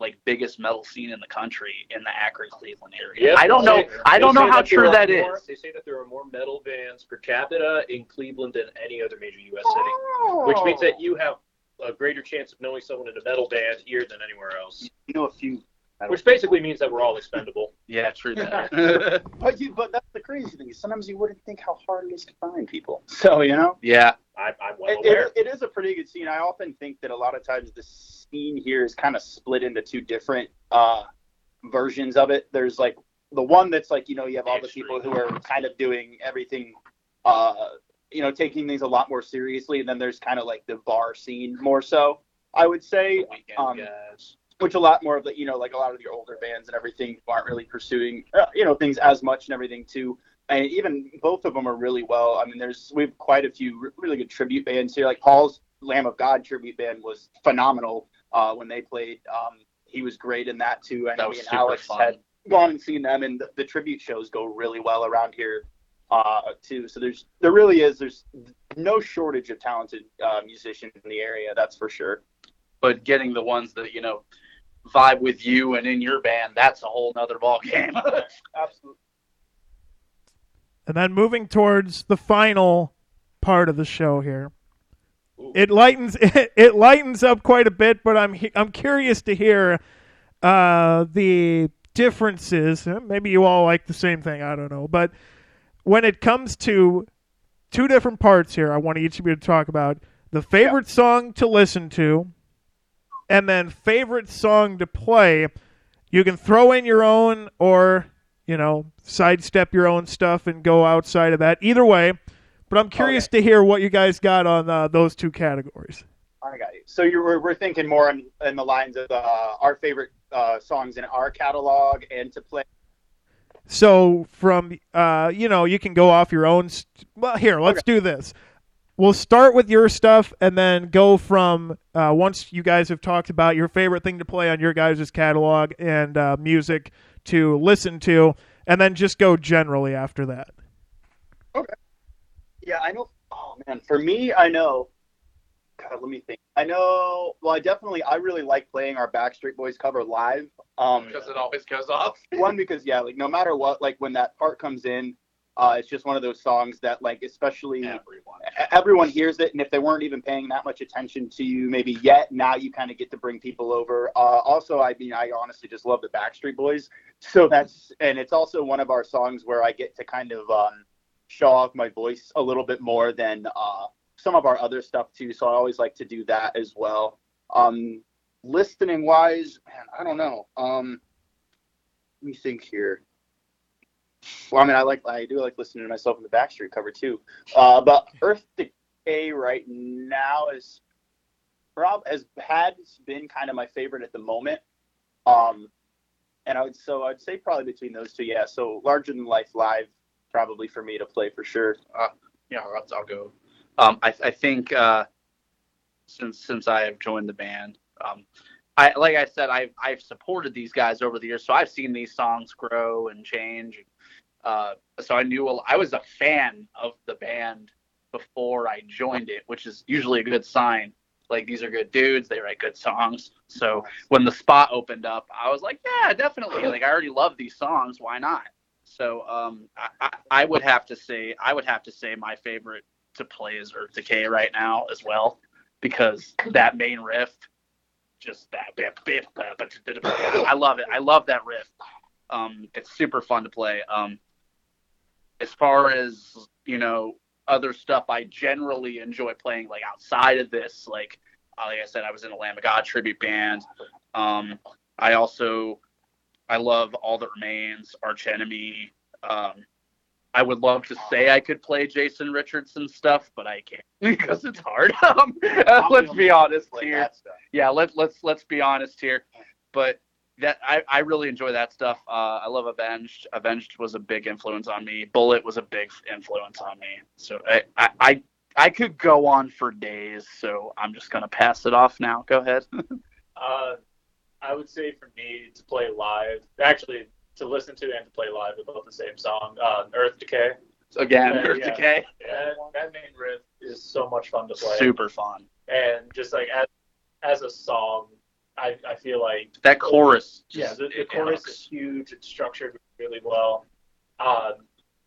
like biggest metal scene in the country in the Akron, Cleveland area. Yep. I don't know. They- I don't know how that true are that more- is. They say that there are more metal bands per capita in Cleveland than any other major U.S. city, oh. which means that you have a greater chance of knowing someone in a metal band here than anywhere else. you know a few. Which basically means that we're all expendable. Yeah, true that. But you, but that's the crazy thing. Sometimes you wouldn't think how hard it is to find people. So you know, yeah, I, I'm well it, aware. it, it is a pretty good scene. I often think that a lot of times the scene here is kind of split into two different uh, versions of it. There's like the one that's like you know you have all the people who are kind of doing everything, uh, you know, taking things a lot more seriously, and then there's kind of like the bar scene more so. I would say, weekend um, guys. Which a lot more of the you know like a lot of the older bands and everything aren't really pursuing uh, you know things as much and everything too. And even both of them are really well. I mean there's we have quite a few really good tribute bands here. Like paul's lamb of god tribute band was phenomenal uh, when they played. Um, he was great in that too. And That me and alex fun. had gone and seen them and the, the tribute shows go really well around here uh, too. So there's there really is there's no shortage of talented uh, musicians in the area that's for sure. But getting the ones that you know vibe with you and in your band, that's a whole nother ball game. absolutely And then moving towards the final part of the show here. Ooh. It lightens it, it lightens up quite a bit, but I'm I'm curious to hear uh, the differences. Uh, Maybe you all like the same thing. I don't know, but when it comes to two different parts here, I want each of you to talk about the favorite song to listen to, and then favorite song to play. You can throw in your own, or you know, sidestep your own stuff and go outside of that. Either way, but I'm curious to hear what you guys got on uh, those two categories. I got you. So you're we're, we're thinking more in, in the lines of uh, our favorite uh, songs in our catalog and to play. So from uh, you know, you can go off your own. St- well, here, let's do this. We'll start with your stuff and then go from uh, once you guys have talked about your favorite thing to play on your guys' catalog and uh, music to listen to, and then just go generally after that. Okay. Yeah, I know. Oh man, for me, I know. God, let me think. I know. Well, I definitely, I really like playing our Backstreet Boys cover live. Um, Because it always goes off. one because yeah, like no matter what, like when that part comes in, uh, it's just one of those songs that like especially Everyone. everyone hears it, and if they weren't even paying that much attention to you, maybe yet now you kind of get to bring people over. Uh, also, I mean, I honestly just love the Backstreet Boys, so that's and it's also one of our songs where I get to kind of um, show off my voice a little bit more than uh, some of our other stuff too. So I always like to do that as well. Um, listening wise, man, I don't know. Um, let me think here. Well, I mean, I like I do like listening to myself in the Backstreet cover too. Uh, but Earth Decay right now is prob has been kind of my favorite at the moment. Um, and I would so I'd say probably between those two, yeah. So larger than life live, probably for me to play for sure. Yeah, I'll, I'll go. Um, I, I think uh, since since I have joined the band, um, I like I said, I've I've supported these guys over the years, so I've seen these songs grow and change. Uh, so I knew I was a fan of the band before I joined it, which is usually a good sign. Like these are good dudes, they write good songs. So when the spot opened up, I was like, yeah, definitely. Like I already love these songs, why not? So um, I, I, I would have to say I would have to say my favorite to play is Earth Decay right now as well, because that main riff, just that I love it. I love that riff. Um, it's super fun to play. Um, as far as you know, other stuff I generally enjoy playing like outside of this, like uh, like I said, I was in a Lamb of God tribute band. Um, I also I love All That Remains, Arch Enemy. Um, I would love to say I could play Jason Richardson stuff, but I can't because it's hard. Um, let's be honest here. Yeah, let let's let's be honest here. But that I, I really enjoy that stuff. Uh, I love Avenged. Avenged was a big influence on me. Bullet was a big influence on me. So I I, I, I could go on for days. So I'm just gonna pass it off now. Go ahead. Uh, I would say for me to play live, actually to listen to and to play live both the same song. Uh, Earth Decay. So again, Yeah, Earth yeah. Decay, Yeah, that main riff is so much fun to play. super fun. And just like as, as a song, I, I feel like That chorus, yeah, the, the chorus is huge. It's structured really well. Um,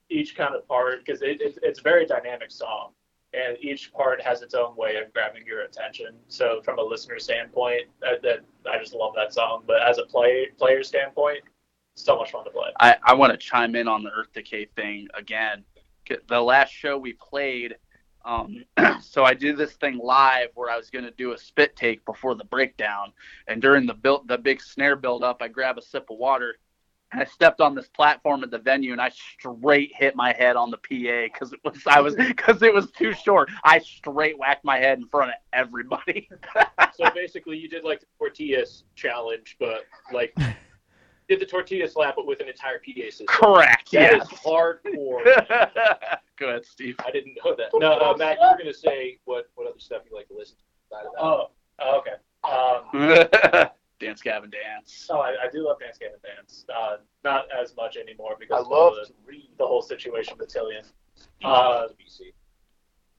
each kind of part, because it, it, it's a very dynamic song, and each part has its own way of grabbing your attention. So from a listener standpoint, that, that I just love that song. But as a play player standpoint, so much fun to play. I, I want to chime in on the Earth Decay thing again. The last show we played, um, so I do this thing live where I was going to do a spit take before the breakdown, and during the build, the big snare build up, I grab a sip of water, and I stepped on this platform at the venue, and I straight hit my head on the PA because it was I was because it was too short. I straight whacked my head in front of everybody. so basically, you did like the tortillas challenge, but like did the tortilla slap, but with an entire PA system. Correct. That Yes. is hardcore. Go ahead, Steve. I didn't know that. No, uh, Matt, you were gonna say what what other stuff you like to listen to. outside of that. Oh, oh, okay. Um, Dance Gavin Dance. oh, I, I do love Dance Gavin, Dance. Uh, not as much anymore because I love of the, the whole situation with Tilian. Uh,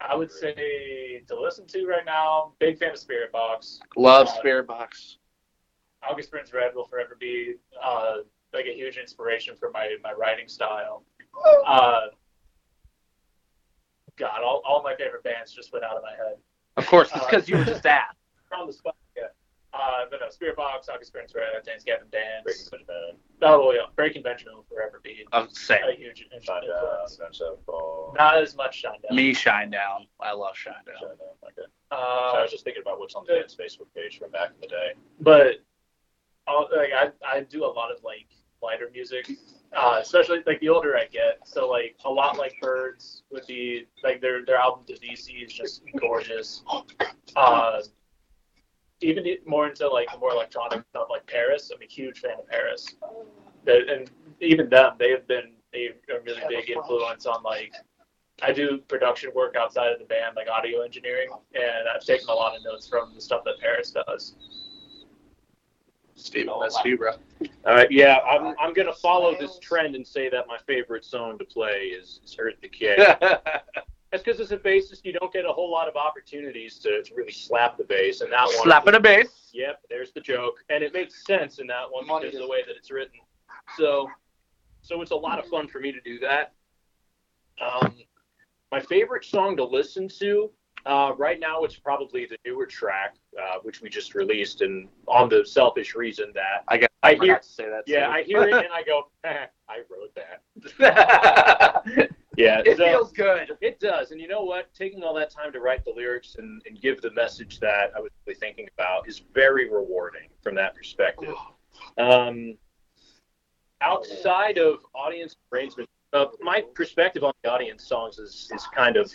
I would say to listen to right now. Big fan of Spiritbox. Love Uh, Spiritbox. August Burns Red will forever be uh, like a huge inspiration for my, my writing style. Uh, God, all, all my favorite bands just went out of my head. Of course, it's because you were just asked. On the spot, yeah. Uh, but no, Spiritbox, August Burns Red, Dance Gavin Dance. Breaking Benjamin. Oh, yeah. Breaking Benjamin will forever be I'm saying. a saying huge influence. Not as much Shinedown. me Shinedown. I love Shine Down. Uh, I was just thinking about what's on the band's Facebook page from back in the day. but Like I, I do a lot of like lighter music, uh, especially like the older I get. So like a lot like Birds would be like their their album to DC is just gorgeous. Uh, even more into like the more electronic stuff like PVRIS. I'm a huge fan of PVRIS, and even them they have been a, a really big influence on like I do production work outside of the band, like audio engineering, and I've taken a lot of notes from the stuff that PVRIS does. Steven, that's you, bro. All right, yeah, I'm I'm gonna follow this trend and say that my favorite song to play is, is Earth Decay. That's because as a bassist, you don't get a whole lot of opportunities to, to really slap the bass, and that one. Slapping a bass. Yep, there's the joke, and it makes sense in that one Money because of the way that it's written. So, so it's a lot of fun for me to do that. Um, my favorite song to listen to uh, right now, it's probably the newer track, uh, which we just released, and on the selfish reason that I guess I I hear, to say that. yeah, too. I hear it and I go, eh, I wrote that. Yeah, it so- feels good. it does. And you know what? Taking all that time to write the lyrics and, and give the message that I was really thinking about is very rewarding from that perspective. Um, outside of audience arrangement, uh, my perspective on the audience songs is, is kind of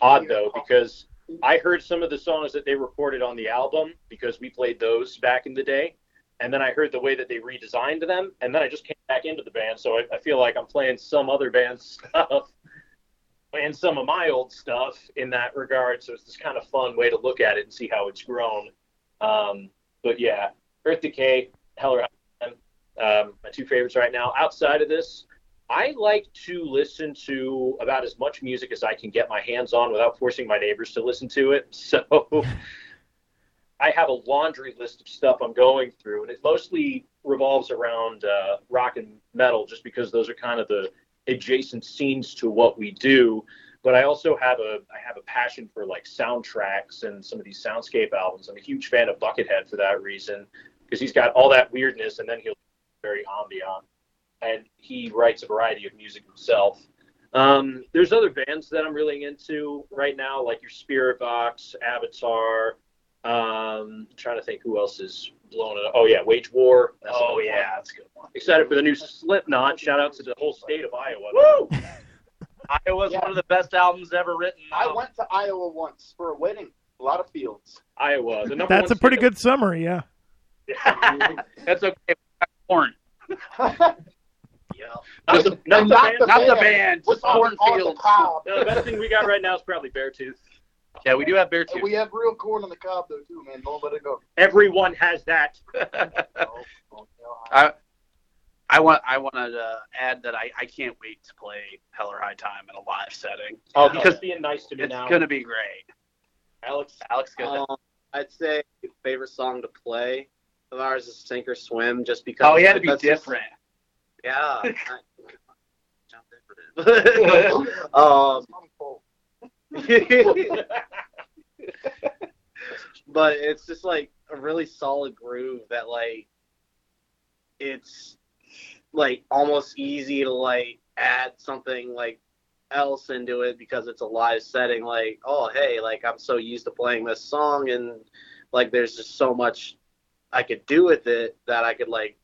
odd, though, because I heard some of the songs that they recorded on the album because we played those back in the day. And then I heard the way that they redesigned them, and then I just came back into the band, so I, I feel like I'm playing some other band's stuff and some of my old stuff in that regard. So it's this kind of fun way to look at it and see how it's grown. Um, but yeah, Earth Decay, Hell or um, my two favorites right now. Outside of this, I like to listen to about as much music as I can get my hands on without forcing my neighbors to listen to it. So I have a laundry list of stuff I'm going through, and it mostly revolves around uh, rock and metal, just because those are kind of the adjacent scenes to what we do. But I also have a I have a passion for like soundtracks and some of these soundscape albums. I'm a huge fan of Buckethead for that reason, because he's got all that weirdness, and then he'll be very ambient, and he writes a variety of music himself. Um, there's other bands that I'm really into right now, like your Spiritbox, Avatar. Um, I'm trying to think who else is blowing it. up. Oh yeah, Wage War. That's Oh yeah, one. that's a good one. Excited for the new Slipknot. Shout out to the whole state of Iowa. Woo! Iowa's Yeah. one of the best albums ever written. I went to Iowa once for a wedding. A lot of fields. Iowa. The number That's one a pretty state good summary, yeah. That's okay. We Corn. Yeah. Not the, not the Not band. the Not the band. band, just on, on the cornfields. cob? No, the best thing we got right now is probably Beartooth. Yeah, we do have bear too. We have real corn on the cob though too, man. Don't let it go. Everyone has that. Oh, oh. I want I want to uh, add that I, I can't wait to play Hell or High Time in a live setting. Oh, Because because being nice to me It's now. gonna be great. Alex. Alex, go ahead. Um, I'd say favorite song to play of ours is Sink or Swim, just because. Oh, he had to be that's just- different. Yeah. I- Sound different. um, but it's just like a really solid groove that like it's like almost easy to like add something like else into it because it's a live setting like oh hey like i'm so used to playing this song and like there's just so much i could do with it that i could like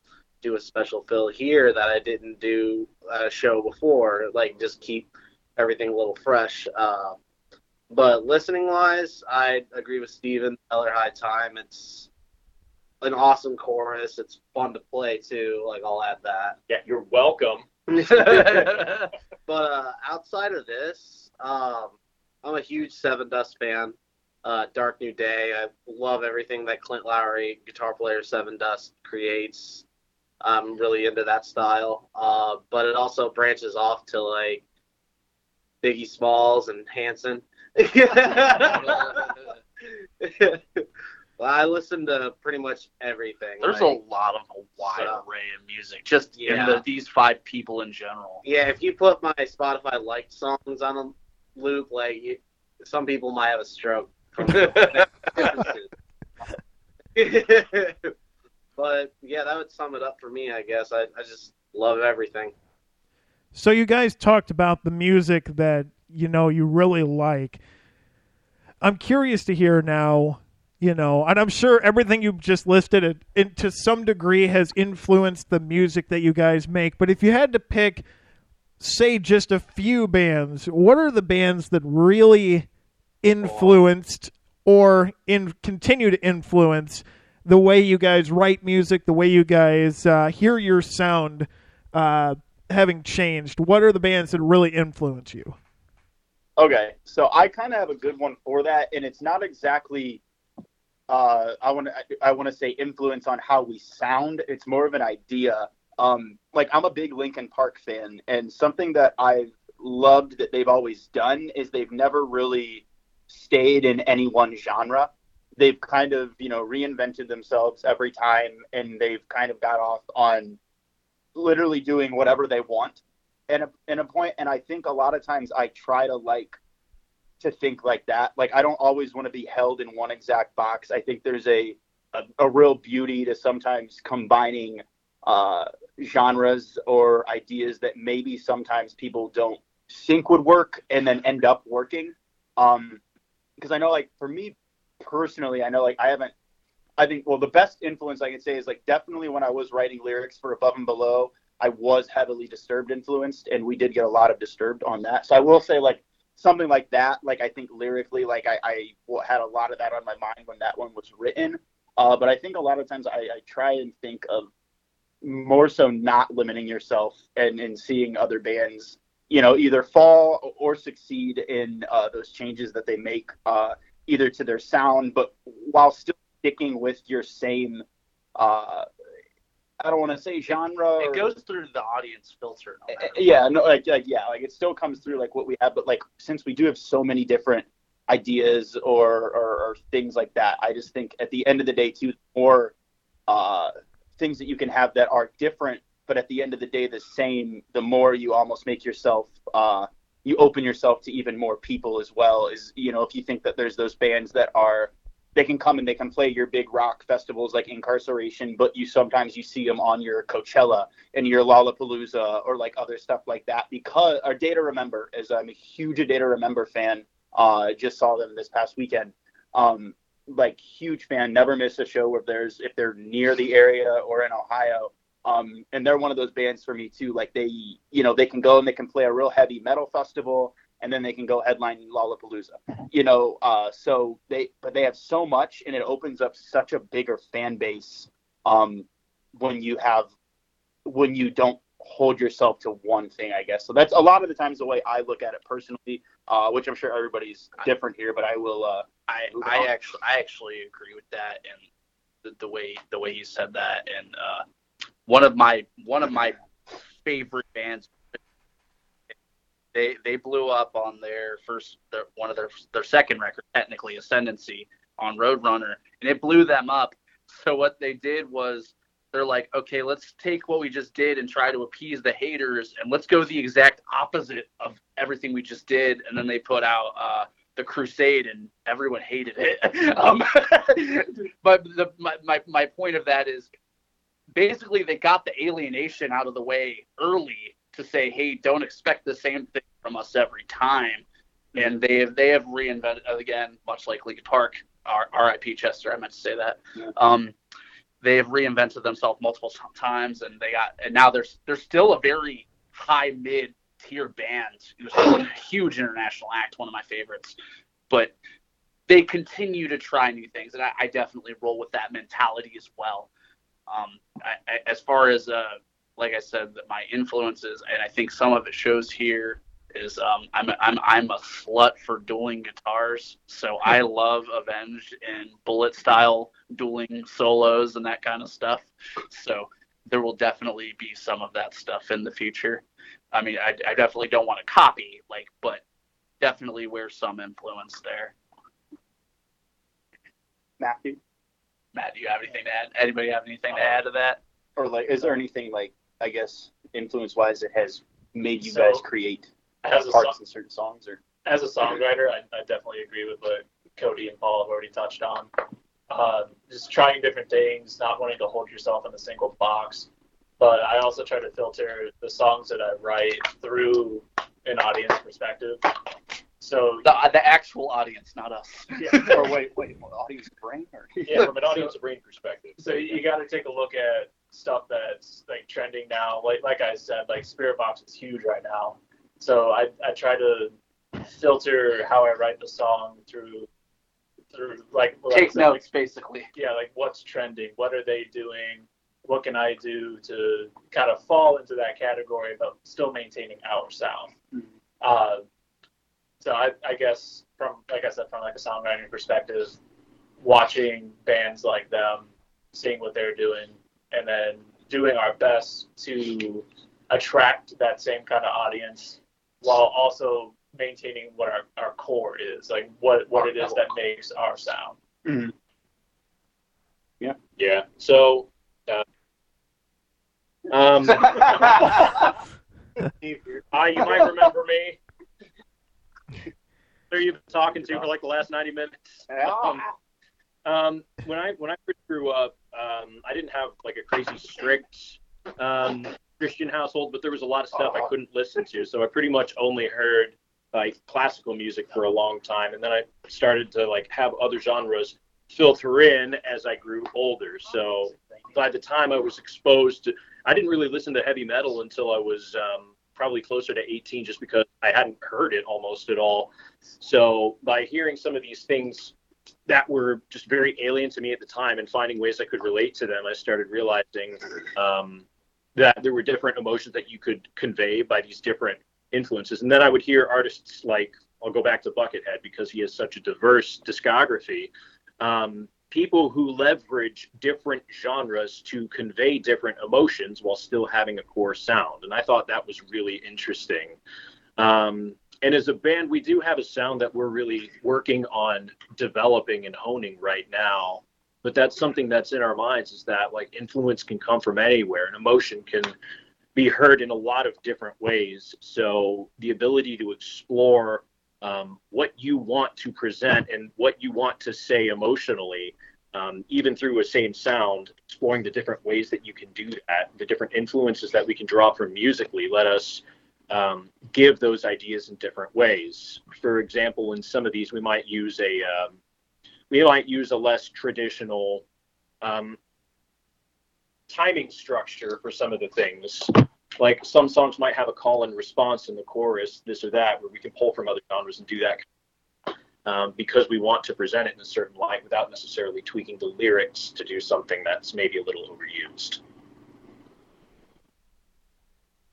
do a special fill here that i didn't do a show before like just keep everything a little fresh uh, but listening wise, I agree with Steven. Hell or High Time. It's an awesome chorus. It's fun to play too. Like I'll add that. Yeah, you're welcome. but uh, outside of this, um, I'm a huge Sevendust fan. Uh, Dark New Day. I love everything that Clint Lowery, guitar player Sevendust, creates. I'm really into that style. Uh, but it also branches off to like Biggie Smalls and Hanson. well, I listen to pretty much everything. There's like- a lot of a wide So- array of music, just in Yeah. the, these five people in general. Yeah, if you put my Spotify liked songs on a loop, like you, some people might have a stroke. But yeah, that would sum it up for me. I guess I, I just love everything. So you guys talked about the music that you know you really like. I'm curious to hear now, you know, and I'm sure everything you've just listed it, it to some degree has influenced the music that you guys make. But if you had to pick, say, just a few bands, what are the bands that really influenced or in continue to influence the way you guys write music, the way you guys uh, hear your sound? Uh, having changed, what are the bands that really influence you? Okay, so I kind of have a good one for that, and it's not exactly. Uh, I want to I want to say influence on how we sound. It's more of an idea. Um, like I'm a big Linkin Park fan, and something that I've loved that they've always done is they've never really stayed in any one genre. They've kind of you know reinvented themselves every time, and they've kind of got off on literally doing whatever they want. And a, and a point and i think a lot of times i try to like to think like that. Like i don't always want to be held in one exact box. I think there's a a, a real beauty to sometimes combining uh, genres or ideas that maybe sometimes people don't think would work and then end up working. Um because i know like for me personally i know like i haven't i think well the best influence i can say is like definitely when i was writing lyrics for above and below I was heavily disturbed influenced, and we did get a lot of disturbed on that. So I will say, like something like that, like I think lyrically, like I, I had a lot of that on my mind when that one was written. Uh, but I think a lot of times I, I try and think of more so not limiting yourself and, and seeing other bands, you know, either fall or succeed in uh, those changes that they make, uh, either to their sound, but while still sticking with your same uh, I don't want to say genre. It goes through the audience filter. No uh, yeah, no, like, like yeah, like it still comes through like what we have, but like since we do have so many different ideas or, or, or things like that, I just think at the end of the day, too, more uh, things that you can have that are different, but at the end of the day, the same. The more you almost make yourself, uh, you open yourself to even more people as well. Is you know if you think that there's those bands that are they can come and they can play your big rock festivals like Inkcarceration, but you sometimes you see them on your Coachella and your Lollapalooza or like other stuff like that because A Day to Remember, as I'm a huge data Remember fan, uh, just saw them this past weekend. Um, like huge fan, never miss a show if there's if they're near the area or in Ohio. Um, and they're one of those bands for me too. Like they, you know, they can go and they can play a real heavy metal festival and then they can go headline Lollapalooza. You know, uh, so they but they have so much, and it opens up such a bigger fan base um, when you have when you don't hold yourself to one thing, I guess. So that's a lot of the times the way I look at it personally, uh, which I'm sure everybody's different here, but I will. Uh, I I actually I actually agree with that and the, the way the way you said that and uh, one of my one of my favorite bands. They they blew up on their first their, one of their their second record technically ascendancy on roadrunner and it blew them up. So what they did was they're like okay let's take what we just did and try to appease the haters and let's go the exact opposite of everything we just did. And then they put out uh, the crusade and everyone hated it. Um, but the, my, my, my point of that is basically they got the alienation out of the way early to say, hey, don't expect the same thing from us every time. And they have they have reinvented again, much like Linkin Park, R.I.P. Chester. I meant to say that. Yeah. Um, they have reinvented themselves multiple times, and they got and now there's there's still a very high mid tier band. It was a huge international act, one of my favorites. But they continue to try new things, and I, I definitely roll with that mentality as well. Um, I, I, as far as uh, like I said, that my influences, and I think some of it shows here, is um, I'm a, I'm I'm a slut for dueling guitars, so I love Avenged and bullet style dueling solos and that kind of stuff. So there will definitely be some of that stuff in the future. I mean, I, I definitely don't want to copy, like, but definitely wear some influence there. Matthew, Matt, do you have anything to add? Anybody have anything to add to that? Or like, is there anything like I guess influence wise that has made you so, guys create parts song, in certain songs or as a songwriter I, I, definitely agree with what cody and paul have already touched on um, just trying different things not wanting to hold yourself in a single box but i also try to filter the songs that i write through an audience perspective so the, the actual audience, not us. Yeah. or wait, wait, audience brain? Or? Yeah, from an audience so, brain perspective. So you got to take a look at stuff that's like trending now. Like like I said, like Spiritbox is huge right now. So I I try to filter how I write the song through through like take said, notes like, basically. Yeah, like what's trending, what are they doing, what can I do to kind of fall into that category but still maintaining our sound. Mm-hmm. Uh, so I, I guess from like I said, from like a songwriting perspective, watching bands like them, seeing what they're doing, and then doing our best to attract that same kind of audience while also maintaining what our, our core is, like what what it is that makes our sound. Mhm. Yeah. Yeah. So. Uh, um, you might remember me. Who you've been talking to for like the last 90 minutes. Um, um, when I when I grew up, um, I didn't have like a crazy strict um, Christian household, but there was a lot of stuff I couldn't listen to. So I pretty much only heard like classical music for a long time, and then I started to like have other genres filter in as I grew older. So by the time I was exposed to, I didn't really listen to heavy metal until I was um, probably closer to 18, just because I hadn't heard it almost at all. So by hearing some of these things that were just very alien to me at the time and finding ways I could relate to them, I started realizing um, that there were different emotions that you could convey by these different influences. And then I would hear artists like, I'll go back to Buckethead because he has such a diverse discography. Um, people who leverage different genres to convey different emotions while still having a core sound. And I thought that was really interesting. Um, and as a band, we do have a sound that we're really working on developing and honing right now. But that's something that's in our minds is that like influence can come from anywhere and emotion can be heard in a lot of different ways. So the ability to explore um, what you want to present and what you want to say emotionally, um, even through a same sound, exploring the different ways that you can do that, the different influences that we can draw from musically, let us um, give those ideas in different ways. For example, in some of these, we might use a um, we might use a less traditional um, timing structure for some of the things. Like some songs might have a call and response in the chorus, this or that, where we can pull from other genres and do that um, because we want to present it in a certain light without necessarily tweaking the lyrics to do something that's maybe a little overused.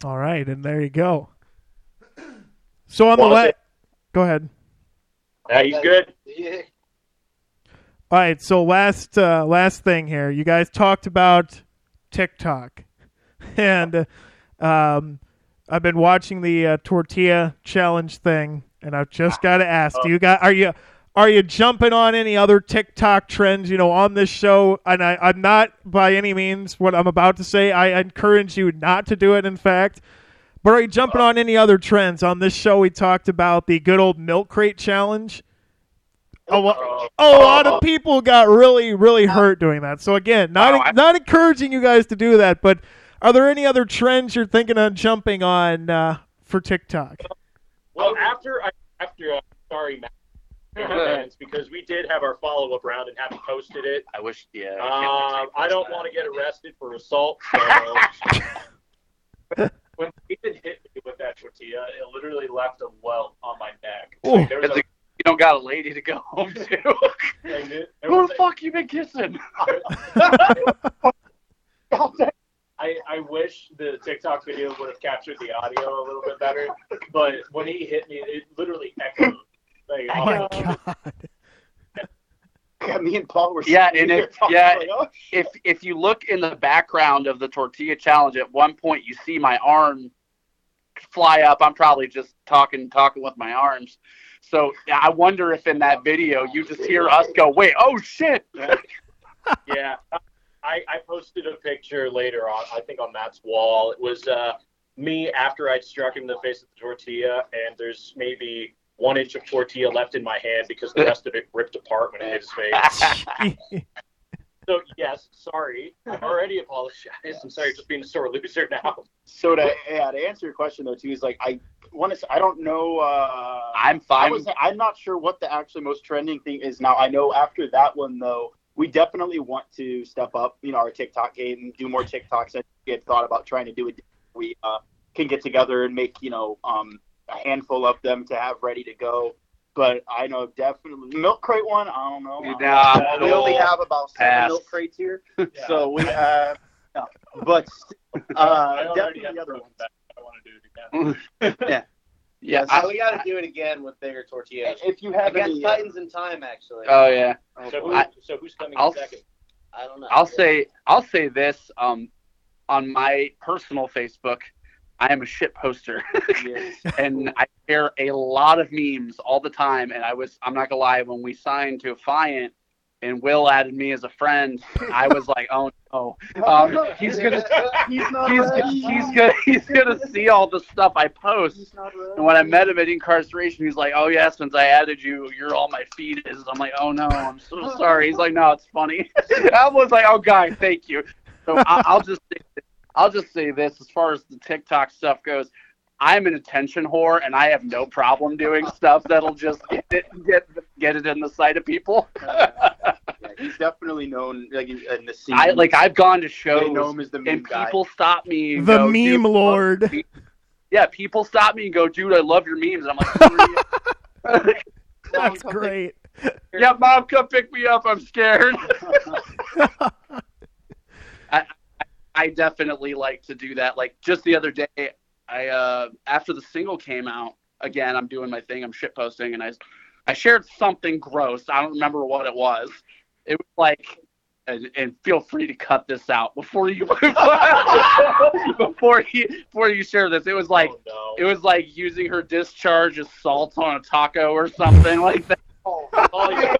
All right, and there you go. So on the Well, left, it- go ahead. Yeah, he's good. Yeah. All right, so last uh, last thing here, you guys talked about TikTok, and um, I've been watching the uh, tortilla challenge thing, and I've just got to ask: Do you got are you are you jumping on any other TikTok trends? You know, on this show, and I, I'm not by any means what I'm about to say. I encourage you not to do it. In fact. But are you jumping on any other trends? On this show, we talked about the good old milk crate challenge. A, lo- a lot of people got really, really hurt doing that. So again, not not encouraging you guys to do that. But are there any other trends you're thinking of jumping on uh, for TikTok? Well, after I, after uh, sorry, Matt, because we did have our follow up round and haven't posted it. I wish, yeah. Uh, I don't want to get arrested for assault. So when Ethan hit me with that tortilla, it literally left a welt on my neck. Oh. Like, there was a, a- You don't got a lady to go home to. like, it- there Who the fuck you been kissing? I, I wish the TikTok video would have captured the audio a little bit better, but when he hit me, it literally echoed. Like, Oh my uh, god! Yeah, me and Paul were Yeah, and here it- talking, yeah, like, oh, if if you look in the background of the tortilla challenge, at one point you see my arm fly up. I'm probably just talking talking with my arms. So I wonder if in that video you just hear us go, "Wait, oh shit!" yeah. I, I posted a picture later on, I think on Matt's wall. It was uh, me after I'd struck him in the face with the tortilla, and there's maybe one inch of tortilla left in my hand because the rest of it ripped apart when it hit his face. so, yes, sorry. I've already apologized. I'm sorry, just being a sore loser now. So to yeah, to answer your question though too is like I want to I don't know uh I'm I fine. was I'm not sure what the actually most trending thing is now. I know after that one though, we definitely want to step up, you know, our TikTok game and do more TikToks. I we had thought about trying to do it. We uh, can get together and make you know um, a handful of them to have ready to go. But I know definitely milk crate one. I don't know. Nah. we only have about seven Pass. milk crates here, so we have. no. But uh, definitely the other broken ones. I want to do it again. Yeah. So I- we got to do it again with bigger tortillas. If you have Against any, uh, Titans in time, actually. oh yeah. So, who, I- so who's coming I'll- second? I don't know. I'll say I'll say this um on my personal Facebook I am a shit poster and I share a lot of memes all the time and I was I'm not gonna lie when we signed to Affiant and Will added me as a friend I was like oh no um, he's gonna he's not he's, he's gonna he's gonna see all the stuff I post and when I met him at Inkcarceration, he's like, "Oh yeah, since I added you, you're all my feed is." I'm like, "Oh no, I'm so sorry." He's like, "No, it's funny." I was like, "Oh, guy, thank you." So I, I'll just say, I'll just say this: as far as the TikTok stuff goes, I'm an attention whore, and I have no problem doing stuff that'll just get it get get it in the sight of people. Yeah, he's definitely known like in, in the scene. I like I've gone to they shows know him as the meme and guy. people stop me. And The go, meme "Dude, lord. Yeah, people stop me and go, "Dude, I love your memes." And I'm like, "Who are you?" That's great. Yeah, mom, come pick me up. I'm scared. I, I I definitely like to do that. Like just the other day, I uh after the single came out, again, I'm doing my thing. I'm shit posting, and I I shared something gross. I don't remember what it was. It was like. And, and feel free to cut this out before you before you before you share this. It was like oh, no. it was like using her discharge as salt on a taco or something like that. oh, yeah.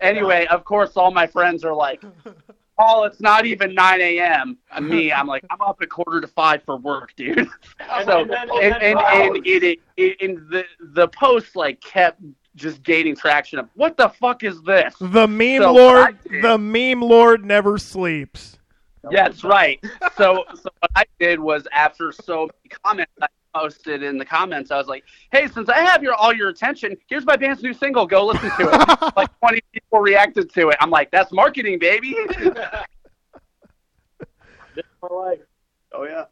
Anyway, of course, all my friends are like, "Oh, it's not even 9 a.m." And me, I'm like, "I'm up at quarter to five for work, dude." So, and then- and and and, then- and it, it, it and the the post like kept just gaining traction of what the fuck is this? The meme So lord. Did- The meme lord never sleeps. Yeah, that's right. So, so what I did was after so many comments I posted in the comments, I was like, "Hey, since I have your all your attention, here's my band's new single. Go listen to it." like 20 people reacted to it. I'm like, "That's marketing, baby." My life. oh yeah.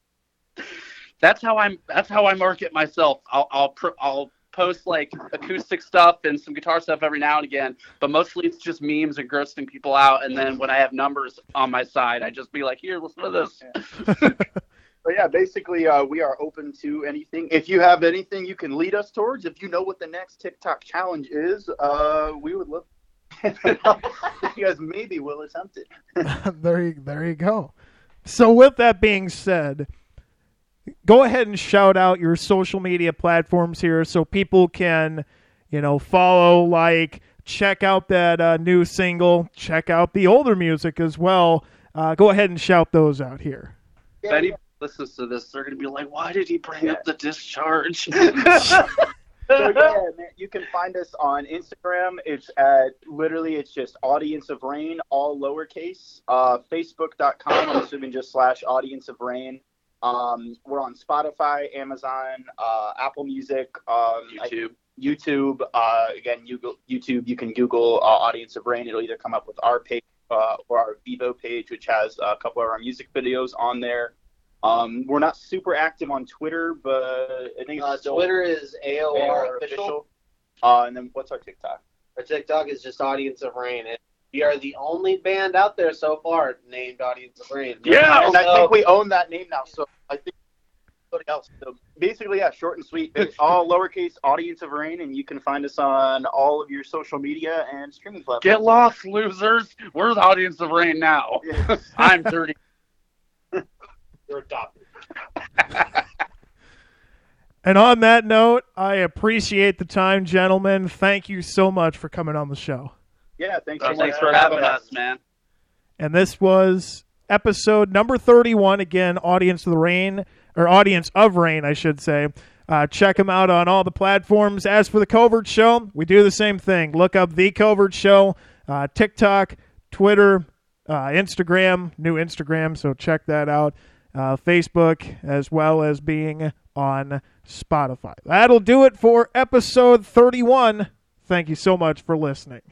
that's how I'm. That's how I market myself. I'll I'll pr- I'll post like acoustic stuff and some guitar stuff every now and again, but mostly it's just memes and grossing people out. And then when I have numbers on my side, I just be like, "Here, listen to this." But yeah, basically, uh, we are open to anything. If you have anything you can lead us towards, if you know what the next TikTok challenge is, uh, we would love. you guys maybe will attempt it. there you there you go. So with that being said, go ahead and shout out your social media platforms here so people can, you know, follow, like, check out that uh, new single, check out the older music as well. Uh, go ahead and shout those out here. If anybody listens to this, they're gonna be like, "Why did he bring up the discharge?" So yeah, man, you can find us on Instagram. It's at literally it's just Audience of Rain, all lowercase. Uh, Facebook.com. I'm assuming just slash Audience of Rain. Um, we're on Spotify, Amazon, uh, Apple Music, um, I- YouTube. YouTube. Uh, again, you go, YouTube. You can Google uh, Audience of Rain. It'll either come up with our page uh, or our Vevo page, which has a couple of our music videos on there. Um, we're not super active on Twitter, but I think Uh, still Twitter is AOR AOR official. Uh, and then what's our TikTok? Our TikTok is just Audience of Rain. And we are the only band out there so far named Audience of Rain. Yeah, and I think we own that name now. So I think somebody else. So basically, yeah, short and sweet. It's all lowercase Audience of Rain, and you can find us on all of your social media and streaming platforms. Get lost, losers. We're the audience of rain now. Yeah. I'm dirty. You're adopted. And on that note, I appreciate the time, gentlemen. Thank you so much for coming on the show. Yeah, thanks. so Thanks much for having us, man. And this was episode number 31. Again, Audience of the Rain, or Audience of Rain, I should say. Uh, check them out on all the platforms. As for the Covert Show, we do the same thing. Look up The Covert Show, uh, TikTok, Twitter, uh, Instagram, new Instagram, so check that out. Uh, Facebook, as well as being on Spotify. That'll do it for episode 31. Thank you so much for listening.